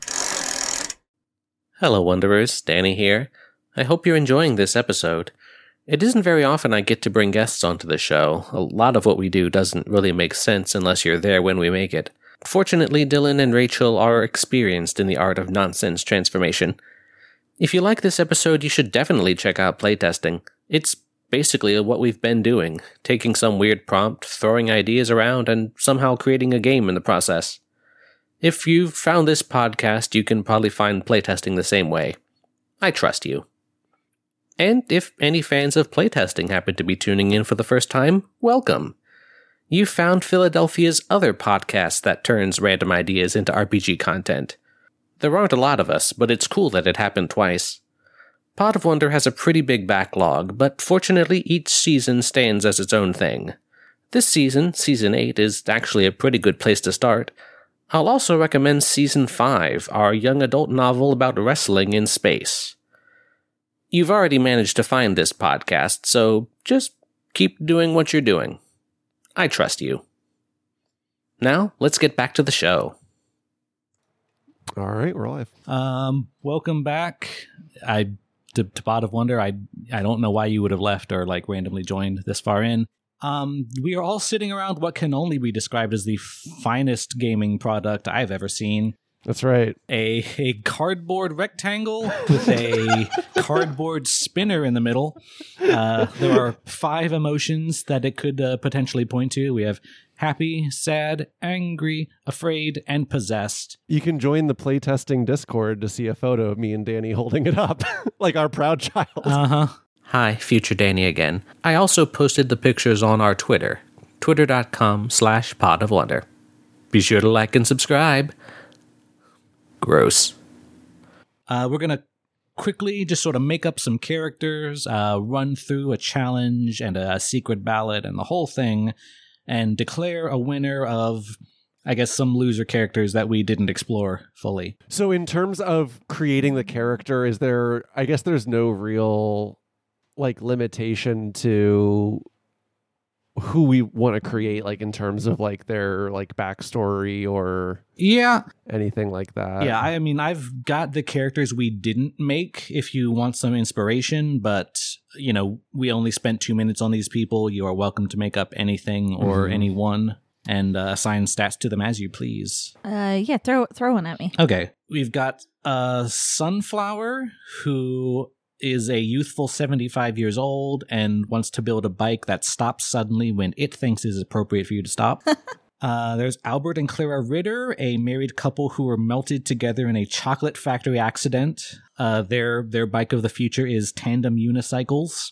Hello, Wanderers. Danny here. I hope you're enjoying this episode. It isn't very often I get to bring guests onto the show. A lot of what we do doesn't really make sense unless you're there when we make it. Fortunately, Dylan and Rachel are experienced in the art of nonsense transformation. If you like this episode, you should definitely check out playtesting. It's basically what we've been doing taking some weird prompt, throwing ideas around, and somehow creating a game in the process. If you've found this podcast, you can probably find playtesting the same way. I trust you. And if any fans of playtesting happen to be tuning in for the first time, welcome. You found Philadelphia's other podcast that turns random ideas into RPG content. There aren't a lot of us, but it's cool that it happened twice. Pod of Wonder has a pretty big backlog, but fortunately each season stands as its own thing. This season, Season 8, is actually a pretty good place to start. I'll also recommend Season 5, our young adult novel about wrestling in space. You've already managed to find this podcast, so just keep doing what you're doing. I trust you. Now, let's get back to the show. All right, we're live. Um, welcome back. I to, to Pod of Wonder. I I don't know why you would have left or like randomly joined this far in. Um, we are all sitting around what can only be described as the finest gaming product I've ever seen. That's right. A a cardboard rectangle with a cardboard spinner in the middle. Uh, there are five emotions that it could uh, potentially point to. We have happy, sad, angry, afraid, and possessed. You can join the playtesting Discord to see a photo of me and Danny holding it up, like our proud child. Uh huh. Hi, future Danny again. I also posted the pictures on our Twitter, twitter.com slash pod of wonder. Be sure to like and subscribe. Gross. Uh, we're gonna quickly just sort of make up some characters, uh, run through a challenge and a secret ballot and the whole thing, and declare a winner of, I guess, some loser characters that we didn't explore fully. So, in terms of creating the character, is there? I guess there's no real like limitation to who we want to create, like in terms of like their like backstory or Yeah, anything like that. yeah. I mean, I've got the characters we didn't make. If you want some inspiration, but you know, we only spent two minutes on these people. You are welcome to make up anything or Mhm. anyone and uh, assign stats to them as you please. Uh, yeah, throw throw one at me. Okay. We've got uh Sunflower who is a youthful 75 years old and wants to build a bike that stops suddenly when it thinks is appropriate for you to stop. uh, there's Albert and Clara Ritter, a married couple who were melted together in a chocolate factory accident. Uh, their their bike of the future is tandem unicycles.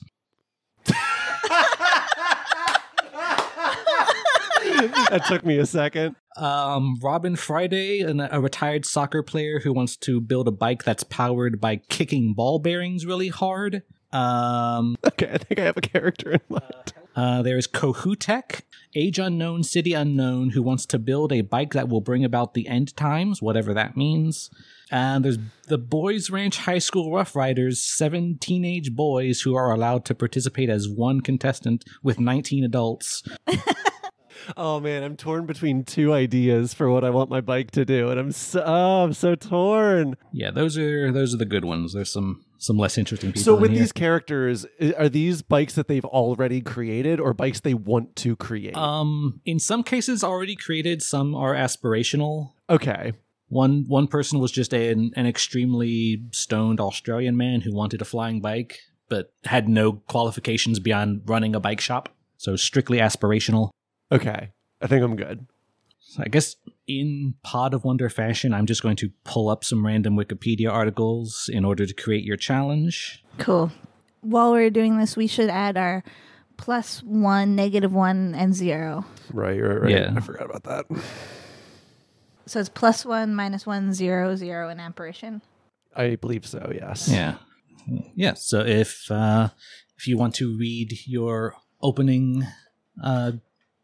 that took me a second. Um, Robin Friday, an, a retired soccer player who wants to build a bike that's powered by kicking ball bearings really hard. Um, Okay, I think I have a character in mind. uh, there's Kohoutek, age unknown, city unknown, who wants to build a bike that will bring about the end times, whatever that means. And there's the Boys Ranch High School Rough Riders, seven teenage boys who are allowed to participate as one contestant with 19 adults. Oh man, I'm torn between two ideas for what I want my bike to do, and I'm so oh, I'm so torn. Yeah, those are those are the good ones. There's some some less interesting people. So with these characters, are these bikes that they've already created, or bikes they want to create? Um, in some cases already created, some are aspirational. okay, One one person was just a, an, an extremely stoned Australian man who wanted a flying bike, but had no qualifications beyond running a bike shop. So strictly aspirational. Okay. I think I'm good. So I guess in Pod of Wonder fashion, I'm just going to pull up some random Wikipedia articles in order to create your challenge. Cool. While we're doing this, we should add our plus one, negative one, and zero. Right, right, right. Yeah. I forgot about that. So it's plus one, minus one, zero, zero, and apparition. I believe so, yes. Yeah. Yeah. So if uh, if you want to read your opening uh,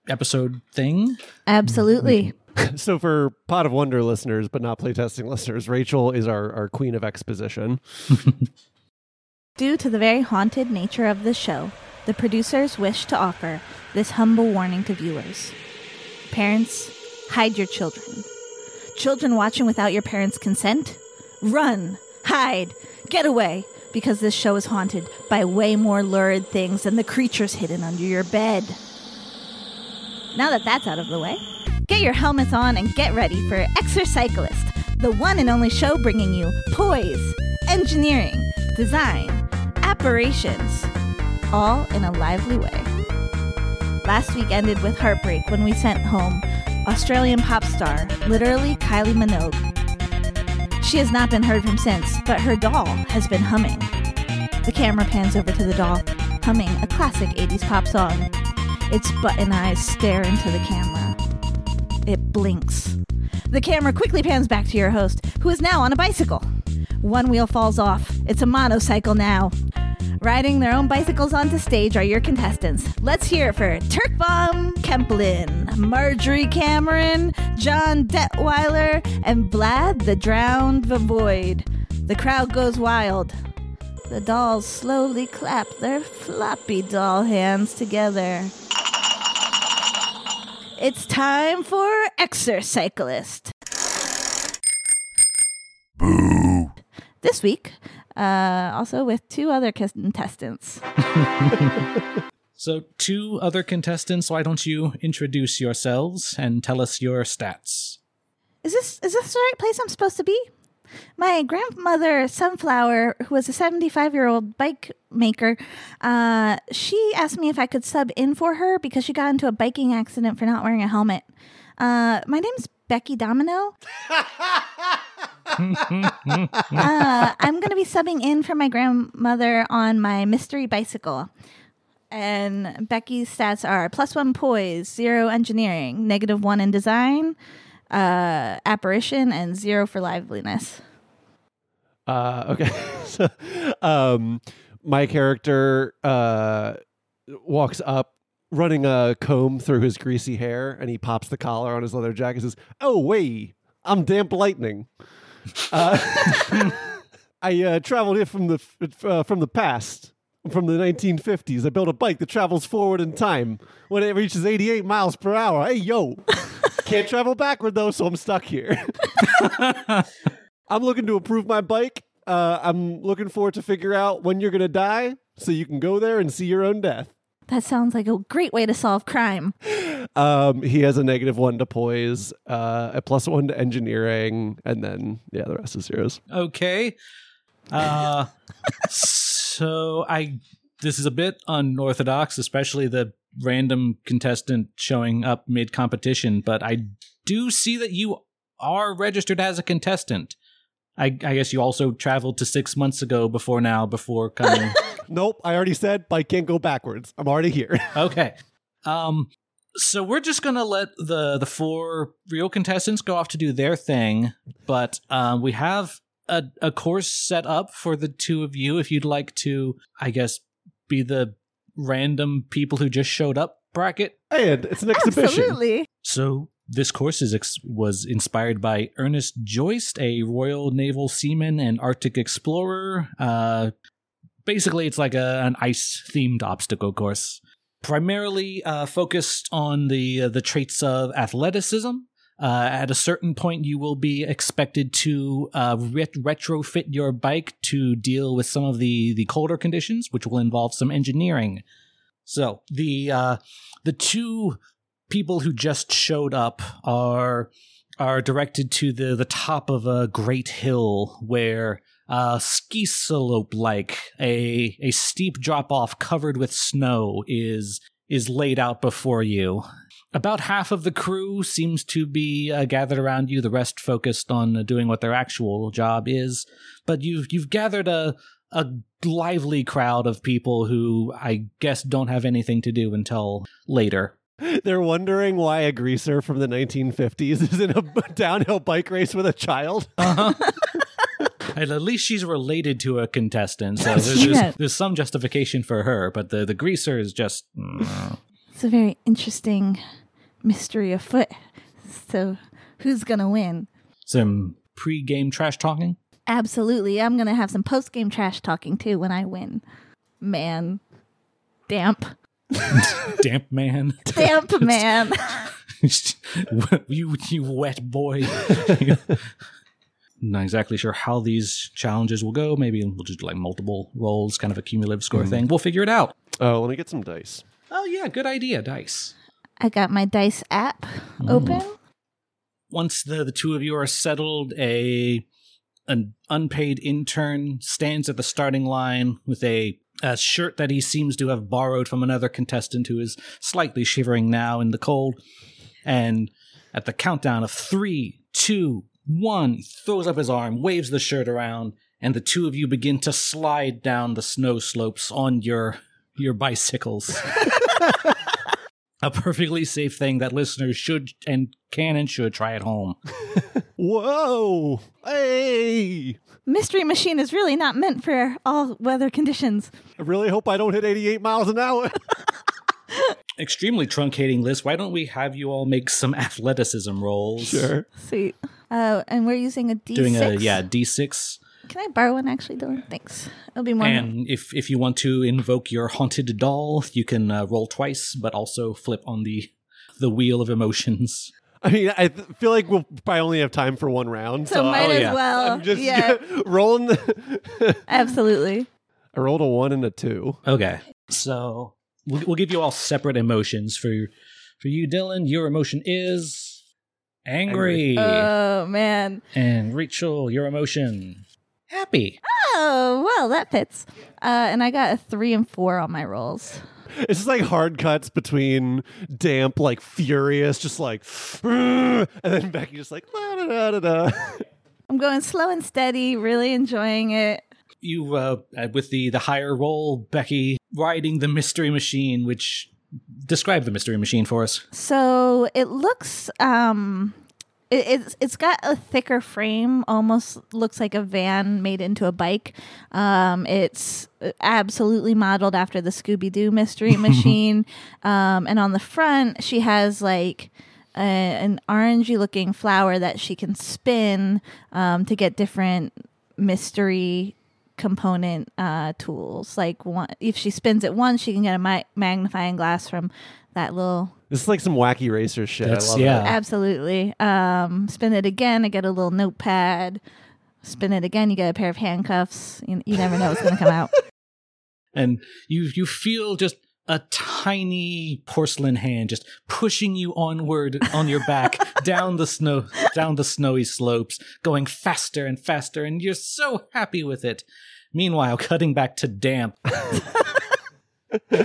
episode thing, Absolutely. So for Pod of Wonder listeners, but not playtesting listeners, Rachel is our, our queen of exposition. Due to the very haunted nature of this show, the producers wish to offer this humble warning to viewers. Parents, hide your children. Children watching without your parents' consent? Run! Hide! Get away! Because this show is haunted by way more lurid things than the creatures hidden under your bed. Now that that's out of the way, get your helmets on and get ready for Exercyclist, the one and only show bringing you poise, engineering, design, apparitions, all in a lively way. Last week ended with heartbreak when we sent home Australian pop star, literally Kylie Minogue. She has not been heard from since, but her doll has been humming. The camera pans over to the doll, humming a classic 80s pop song. Its button eyes stare into the camera. It blinks. The camera quickly pans back to your host, who is now on a bicycle. One wheel falls off. It's a monocycle now. Riding their own bicycles onto stage are your contestants. Let's hear it for Turk Turkbaum Kemplin, Marjorie Cameron, John Detweiler, and Vlad the Drowned Void. The crowd goes wild. The dolls slowly clap their floppy doll hands together. It's time for Exercyclist. Boo. This week, uh, also with two other contestants. so two other contestants. Why don't you introduce yourselves and tell us your stats? Is this is this the right place I'm supposed to be? My grandmother Sunflower, who was a 75 year old bike maker, uh, she asked me if I could sub in for her because she got into a biking accident for not wearing a helmet. Uh, my name's Becky Domino. uh, I'm going to be subbing in for my grandmother on my mystery bicycle. And Becky's stats are plus one poise, zero engineering, negative one in design, uh, apparition, and zero for liveliness. Uh, okay. so, um, my character uh, walks up, running a comb through his greasy hair, and he pops the collar on his leather jacket and says, Oh, wait, I'm Damp Lightning. Uh, I uh, traveled here from the uh, from the past, from the 1950s. I built a bike that travels forward in time when it reaches 88 miles per hour. Hey, yo. Can't travel backward, though, so I'm stuck here. I'm looking to improve my bike. Uh, I'm looking forward to figure out when you're going to die so you can go there and see your own death. That sounds like a great way to solve crime. Um, he has a negative one to poise, uh, a plus one to engineering, and then, yeah, the rest is zeros. Okay. Uh, so I this is a bit unorthodox, especially the random contestant showing up mid competition, but I do see that you are registered as a contestant. I, I guess you also traveled to six months ago before now, before coming. Nope, I already said I can't go backwards. I'm already here. okay. Um, so we're just gonna let the the four real contestants go off to do their thing, but um, we have a a course set up for the two of you if you'd like to, I guess, be the random people who just showed up bracket. and it's an exhibition. Absolutely. So this course is ex- was inspired by Ernest Joyce, a Royal Naval seaman and Arctic explorer. Uh, basically, it's like a, an ice themed obstacle course, primarily uh, focused on the uh, the traits of athleticism. Uh, at a certain point, you will be expected to uh, ret- retrofit your bike to deal with some of the, the colder conditions, which will involve some engineering. So the uh, the two people who just showed up are are directed to the the top of a great hill where uh, ski slope like a a steep drop off covered with snow is is laid out before you. About half of the crew seems to be uh, gathered around you. The rest focused on uh, doing what their actual job is. But you've you've gathered a a lively crowd of people who I guess don't have anything to do until later. They're wondering why a greaser from the 1950s is in a downhill bike race with a child. Uh-huh. and at least she's related to a contestant, so there's, Yeah. there's, there's some justification for her. But the the greaser is just mm, It's a very interesting mystery afoot. So, who's gonna win? some pre-game trash talking. Absolutely. I'm going to have some post game trash talking too when I win. Man. Damp. Damp man, Damp, man. you you wet boy. Not exactly sure how these challenges will go. Maybe we'll just do like multiple rolls, kind of a cumulative score mm-hmm. thing. We'll figure it out. Oh, let me get some dice. Oh yeah, good idea, dice. I got my dice app open. once the, the two of you are settled, a an unpaid intern stands at the starting line with a, a shirt that he seems to have borrowed from another contestant who is slightly shivering now in the cold. And at the countdown of three, two, one, he throws up his arm, waves the shirt around, and the two of you begin to slide down the snow slopes on your your bicycles. a perfectly safe thing that listeners should and can and should try at home. Whoa! Hey! Mystery Machine is really not meant for all weather conditions. I really hope I don't hit 88 miles an hour. Extremely truncating list. Why don't we have you all make some athleticism rolls? sure. Sweet. Uh, and we're using a D6. Doing a yeah d6, Can I borrow one actually, Dylan? Thanks. It'll be more. and if if you want to invoke your haunted doll, you can uh, roll twice, but also flip on the the wheel of emotions. I mean, I th- feel like we'll probably only have time for one round. so So, might oh, as yeah. well. I'm just yeah, rolling. The absolutely. I rolled a one and a two. Okay, so we'll, we'll give you all separate emotions for for you, Dylan. Your emotion is angry, Oh man. and Rachel, your emotion happy. Oh well, that fits. Uh, and I got a three and four on my rolls. It's just like hard cuts between damp, like furious, just like, and then Becky just like, la da da da da. I'm going slow and steady, really enjoying it. you uh, uh, with the the higher roll becky riding the mystery machine which describe the mystery machine for us So it looks um it, it's it's got a thicker frame, almost looks like a van made into a bike. Um, it's absolutely modeled after the Scooby Doo mystery machine. Um, and on the front, she has like a, an orangey looking flower that she can spin um, to get different mystery component uh, tools. Like one, if she spins it once, she can get a ma- magnifying glass from that little This is like some wacky racer shit. That's- I love yeah. it. Absolutely. Um, spin it again, I get a little notepad. Spin it again, you get a pair of handcuffs. You, you never know what's going to come out. and you you feel just a tiny porcelain hand just pushing you onward on your back down the snow down the snowy slopes going faster and faster and you're so happy with it meanwhile cutting back to damp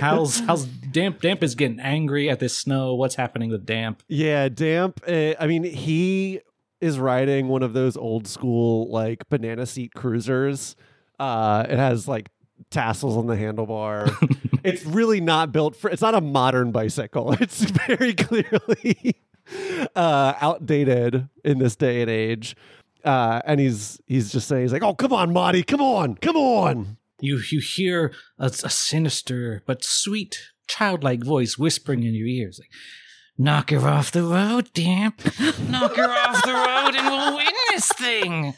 how's how's damp damp is getting angry at this snow what's happening with damp Yeah, damp. Uh, I mean, he is riding one of those old school like banana seat cruisers. Uh, it has like tassels on the handlebar. it's really not built for. It's not a modern bicycle. It's very clearly uh, outdated in this day and age. Uh, and he's he's just saying he's like, "Oh, come on, Marty, come on, come on." You you hear a, a sinister but sweet childlike voice whispering in your ears, like, "Knock her off the road, Damp. Knock her off the road, and we'll win this thing."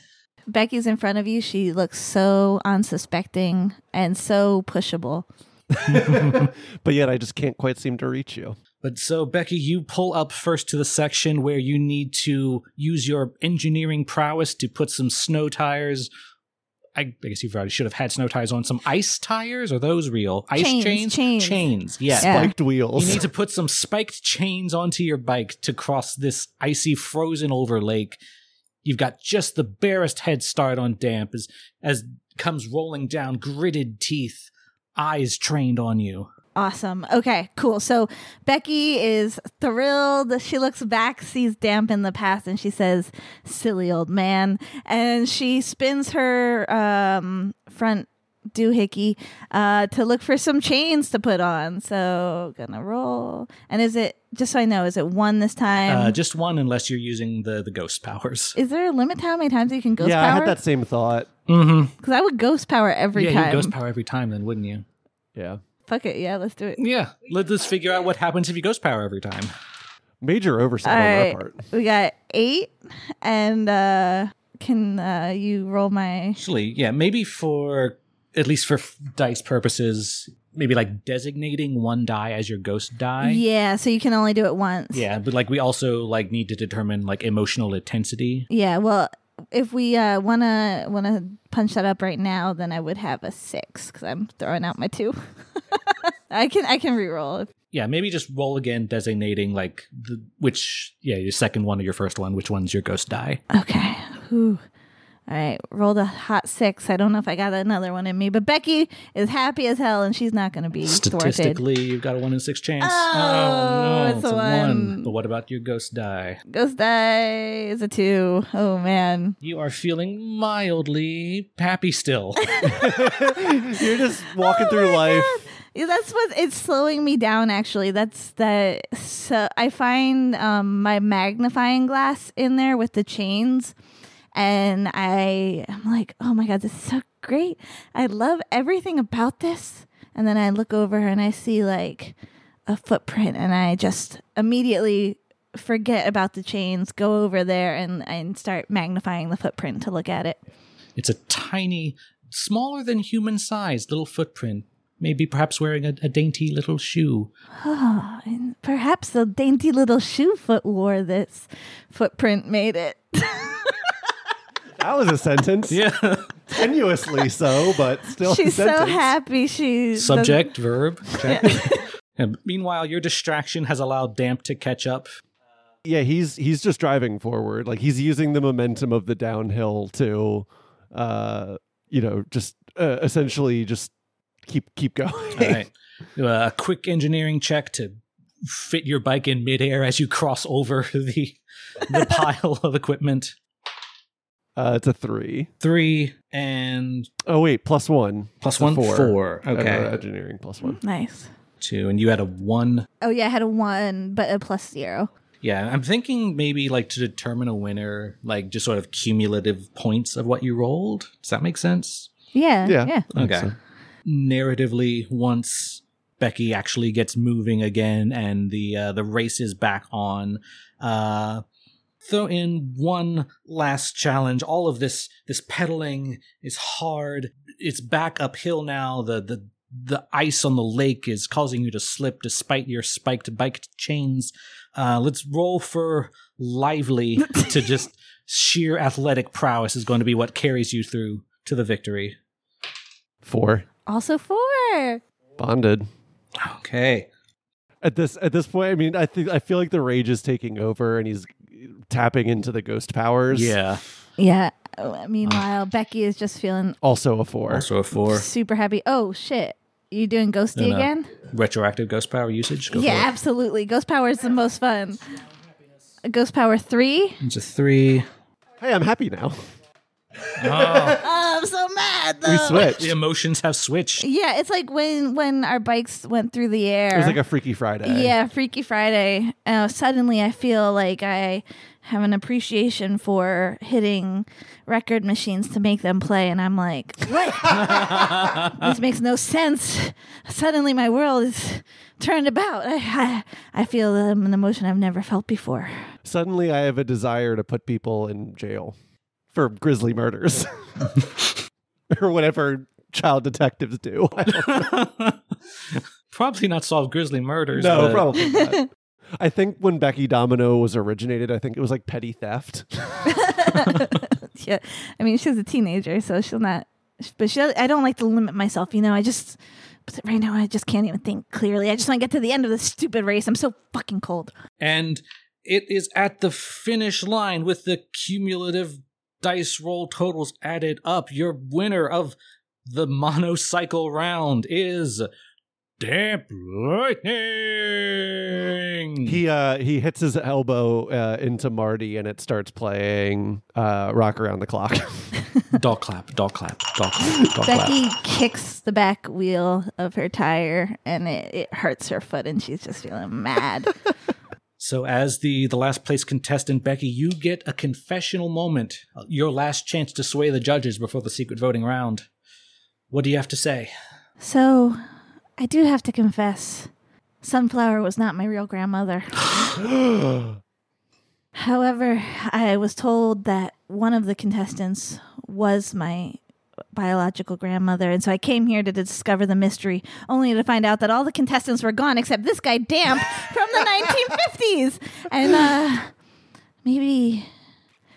Becky's in front of you. She looks so unsuspecting and so pushable. But yet, I just can't quite seem to reach you. But so, Becky, you pull up first to the section where you need to use your engineering prowess to put some snow tires I guess you've already should have had snow tires on. Some ice tires? Are those real? Ice Chains, chains? chains. Chains. Yeah. Yeah. Spiked wheels. You need to put some spiked chains onto your bike to cross this icy, frozen over lake. You've got just the barest head start on damp as as comes rolling down, gritted teeth, eyes trained on you. Awesome. Okay, cool. So Becky is thrilled. She looks back, sees Damp in the past, and she says, Silly old man. And she spins her um, front doohickey uh, to look for some chains to put on. So, gonna roll. And is it, just so I know, is it one this time? Uh, just one, unless you're using the the ghost powers. is there a limit to how many times you can ghost yeah, I power? had that same thought. Mm-hmm. Because I would ghost power every yeah, time. you ghost power every time, then wouldn't you? Yeah. Fuck it. Yeah, let's do it. Yeah. Let us figure out what happens if you ghost power every time. Major oversight All on right. our part. We got eight. And uh, can uh, you roll my. Actually, yeah, maybe for at least for f- dice purposes, maybe like designating one die as your ghost die. Yeah, so you can only do it once. Yeah, but like we also like need to determine like emotional intensity. Yeah, well, if we uh, wanna wanna punch that up right now, then I would have a six because I'm throwing out my two. I can I can reroll. Yeah, maybe just roll again, designating like the which yeah your second one or your first one, which one's your ghost die. Okay. Whew. All right, rolled a hot six. I don't know if I got another one in me, but Becky is happy as hell, and she's not going to be thwarted. Statistically, you've got a one in six chance. Oh, it's a one. But what about your ghost die? Ghost die is a two. Oh man. You are feeling mildly happy still. You're just walking Oh through life. God. Yeah, that's what it's slowing me down. Actually, that's the So I find um, my magnifying glass in there with the chains, and I I'm like, oh my god, this is so great. I love everything about this. And then I look over and I see like a footprint, and I just immediately forget about the chains, go over there, and and start magnifying the footprint to look at it. It's a tiny, smaller than human sized little footprint. Maybe perhaps wearing a, a dainty little shoe. Oh, and perhaps the dainty little shoe foot wore this footprint made it. That was a sentence. Yeah. Tenuously so, but still a She's so sentence. happy. She's Subject, verb. check. And meanwhile, your distraction has allowed Damp to catch up. Yeah, he's he's just driving forward. Like he's using the momentum of the downhill to uh you know, just uh, essentially just keep keep going. All right. Uh, a quick engineering check to fit your bike in midair as you cross over the the pile of equipment. Uh it's a 3. Three and Oh wait, plus 1. plus It's a one, four. four. Uh, Okay. engineering plus 1. nice. Two. And you had a one. Oh yeah, I had a one, but a plus zero. Yeah, I'm thinking maybe like to determine a winner, like just sort of cumulative points of what you rolled. Does that make sense? Yeah, Yeah. yeah. Okay. so. narratively once Becky actually gets moving again and the uh, the race is back on. Uh, throw in one last challenge. All of this this pedaling is hard. It's back uphill now. The the the ice on the lake is causing you to slip despite your spiked bike chains. Uh, let's roll for lively to just sheer athletic prowess is going to be what carries you through to the victory. 4. Also four. Bonded. Okay. At this at this point, I mean, I think I feel like the rage is taking over and he's tapping into the ghost powers. Yeah. Yeah. Oh, Meanwhile, Becky is just feeling Also a 4. Also a four. super happy. Oh shit. You doing ghosty No, no. again? Retroactive ghost power usage. Go yeah, it. absolutely. Ghost power is the most fun. Ghost power three. It's a three. Hey, I'm happy now. Oh, Oh, I'm so mad though. We switched. the emotions have switched. Yeah, it's like when when our bikes went through the air. It was like a Freaky Friday. Yeah, Freaky Friday. Uh, suddenly, I feel like I have an appreciation for hitting record machines to make them play, and I'm like, what? this makes no sense. Suddenly, my world is turned about. I I, I feel um, an emotion I've never felt before. Suddenly, I have a desire to put people in jail for grisly murders or whatever child detectives do. Probably not solve grisly murders. know. but- probably not. I think when Becky Domino was originated, I think it was like petty theft. yeah, I mean she's a teenager, so she'll not but she, I don't like to limit myself. You know, I just but right now I just can't even think clearly. I just want to get to the end of this stupid race. I'm so fucking cold. And it is at the finish line with the cumulative dice roll totals added up. Your winner of the monocycle round is Damp Lightning. He uh he hits his elbow uh, into Marty and it starts playing uh Rock Around the Clock. dog clap, dog clap, dog clap, dog Becky clap. kicks the back wheel of her tire and it, it hurts her foot and she's just feeling mad. So, as the the last place contestant, Becky, you get a confessional moment, your last chance to sway the judges before the secret voting round. What do you have to say? so I do have to confess, Sunflower was not my real grandmother. However, I was told that one of the contestants was my biological grandmother, and so I came here to discover the mystery, only to find out that all the contestants were gone except this guy Damp from the 1950s. And uh, maybe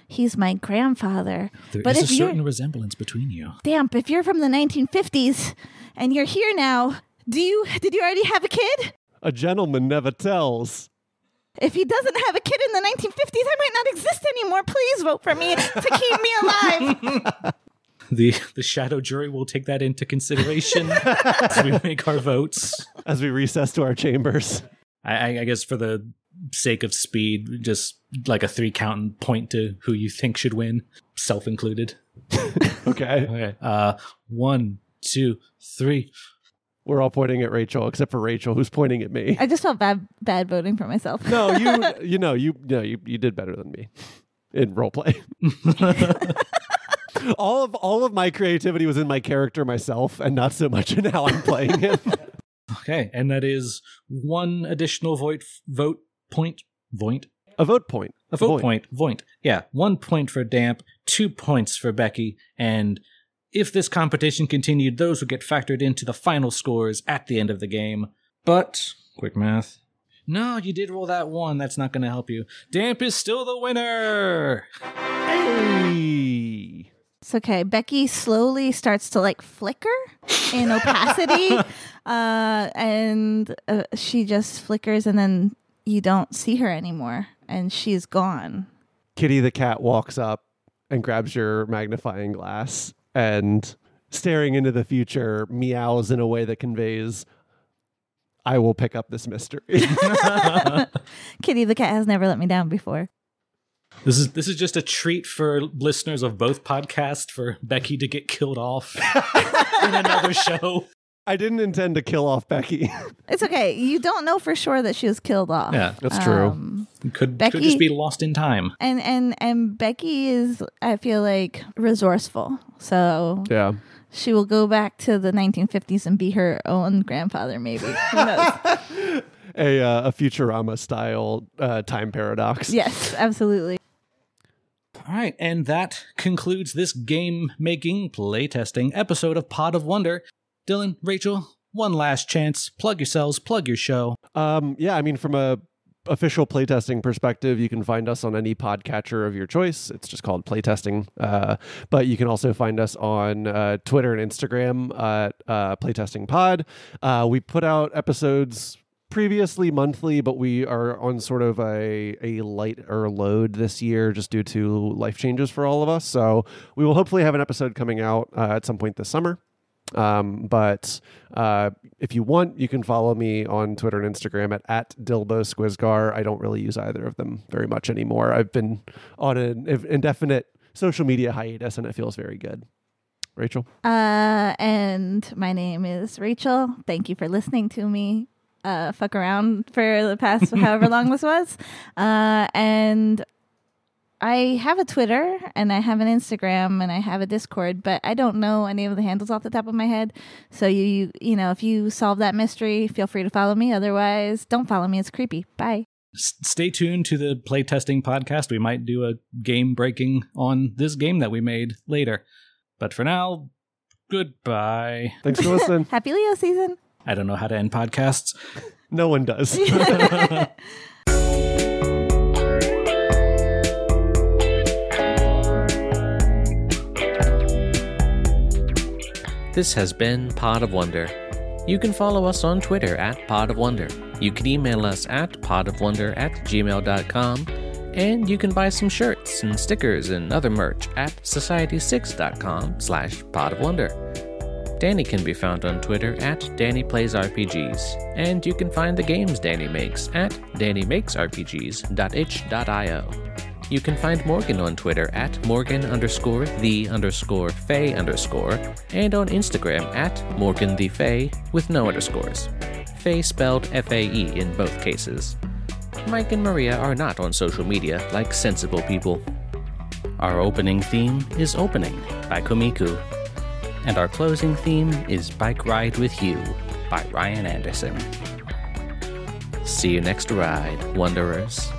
he's my grandfather. There is but a if you're certain resemblance between you. Damp, if you're from the 1950s and you're here now, do you did you already have a kid? a gentleman never tells. If he doesn't have a kid in the 1950s, I might not exist anymore. Please vote for me to keep me alive. The the shadow jury will take that into consideration as we make our votes. As we recess to our chambers. I, I- I guess for the sake of speed, just like a three count and point to who you think should win, self included. Okay. Okay. Uh, one, two, three. We're all pointing at Rachel except for Rachel who's pointing at me. I just felt bad bad voting for myself. No, you you know, you no, you you did better than me in role play. all of all of my creativity was in my character myself and not so much in how I'm playing him. Okay, and that is one additional vote vote point voint A vote point. a vote point voint. Yeah, one point for Damp, two points for Becky, and if this competition continued, those would get factored into the final scores at the end of the game. But quick math. No, you did roll that one. That's not going to help you. Damp is still the winner. Hey. It's okay. Becky slowly starts to like flicker in opacity, uh, and uh, she just flickers, and then you don't see her anymore, and she's gone. Kitty the cat walks up and grabs your magnifying glass and staring into the future meows in a way that conveys I will pick up this mystery. Kitty the cat has never let me down before. This is this is just a treat for listeners of both podcasts for Becky to get killed off in another show. I didn't intend to kill off Becky. It's okay. You don't know for sure that she was killed off. Yeah, That's true. Um, Could could Becky- just be lost in time. and and and Becky is, I feel like, resourceful. So yeah. she will go back to the 1950s and be her own grandfather. Maybe who knows? A uh, a Futurama style uh, time paradox. yes, absolutely. All right, and that concludes this game making playtesting episode of Pod of Wonder. Dylan, Rachel, one last chance. Plug yourselves, plug your show. Um, yeah, I mean, from a official playtesting perspective, you can find us on any podcatcher of your choice. It's just called playtesting. Uh, but you can also find us on uh, Twitter and Instagram at uh, playtesting pod. Uh, we put out episodes previously monthly, but we are on sort of a, a lighter load this year just due to life changes for all of us. So we will hopefully have an episode coming out uh, at some point this summer. Um, but uh, if you want, you can follow me on Twitter and Instagram at, at Dilbo Squizgar. I don't really use either of them very much anymore. I've been on an indefinite social media hiatus and it feels very good. Rachel? Uh, and my name is Rachel. Thank you for listening to me. Uh, fuck around for the past however long this was. Uh, and I have a Twitter and I have an Instagram and I have a Discord, but I don't know any of the handles off the top of my head. So you, you, you know, if you solve that mystery, feel free to follow me. Otherwise, don't follow me. It's creepy. Bye. S- stay tuned to the playtesting podcast. We might do a game breaking on this game that we made later. But for now, goodbye. Thanks for listening. Happy Leo season. I don't know how to end podcasts. no one does. This has been Pod of Wonder. You can follow us on Twitter at Pod of Wonder. You can email us at podofwonder at gmail.com. And you can buy some shirts and stickers and other merch at society6.com slash pod of wonder. Danny can be found on Twitter at Danny Plays RPGs, and you can find the games Danny makes at dannymakesrpgs.itch.io. You can find Morgan on Twitter at Morgan underscore the underscore Fae underscore, and on Instagram at Morgan the Fae with no underscores. Fae spelled F A E in both cases. Mike and Maria are not on social media like sensible people. Our opening theme is Opening by Komiku, and our closing theme is Bike Ride with You by Ryan Anderson. See you next ride, Wanderers.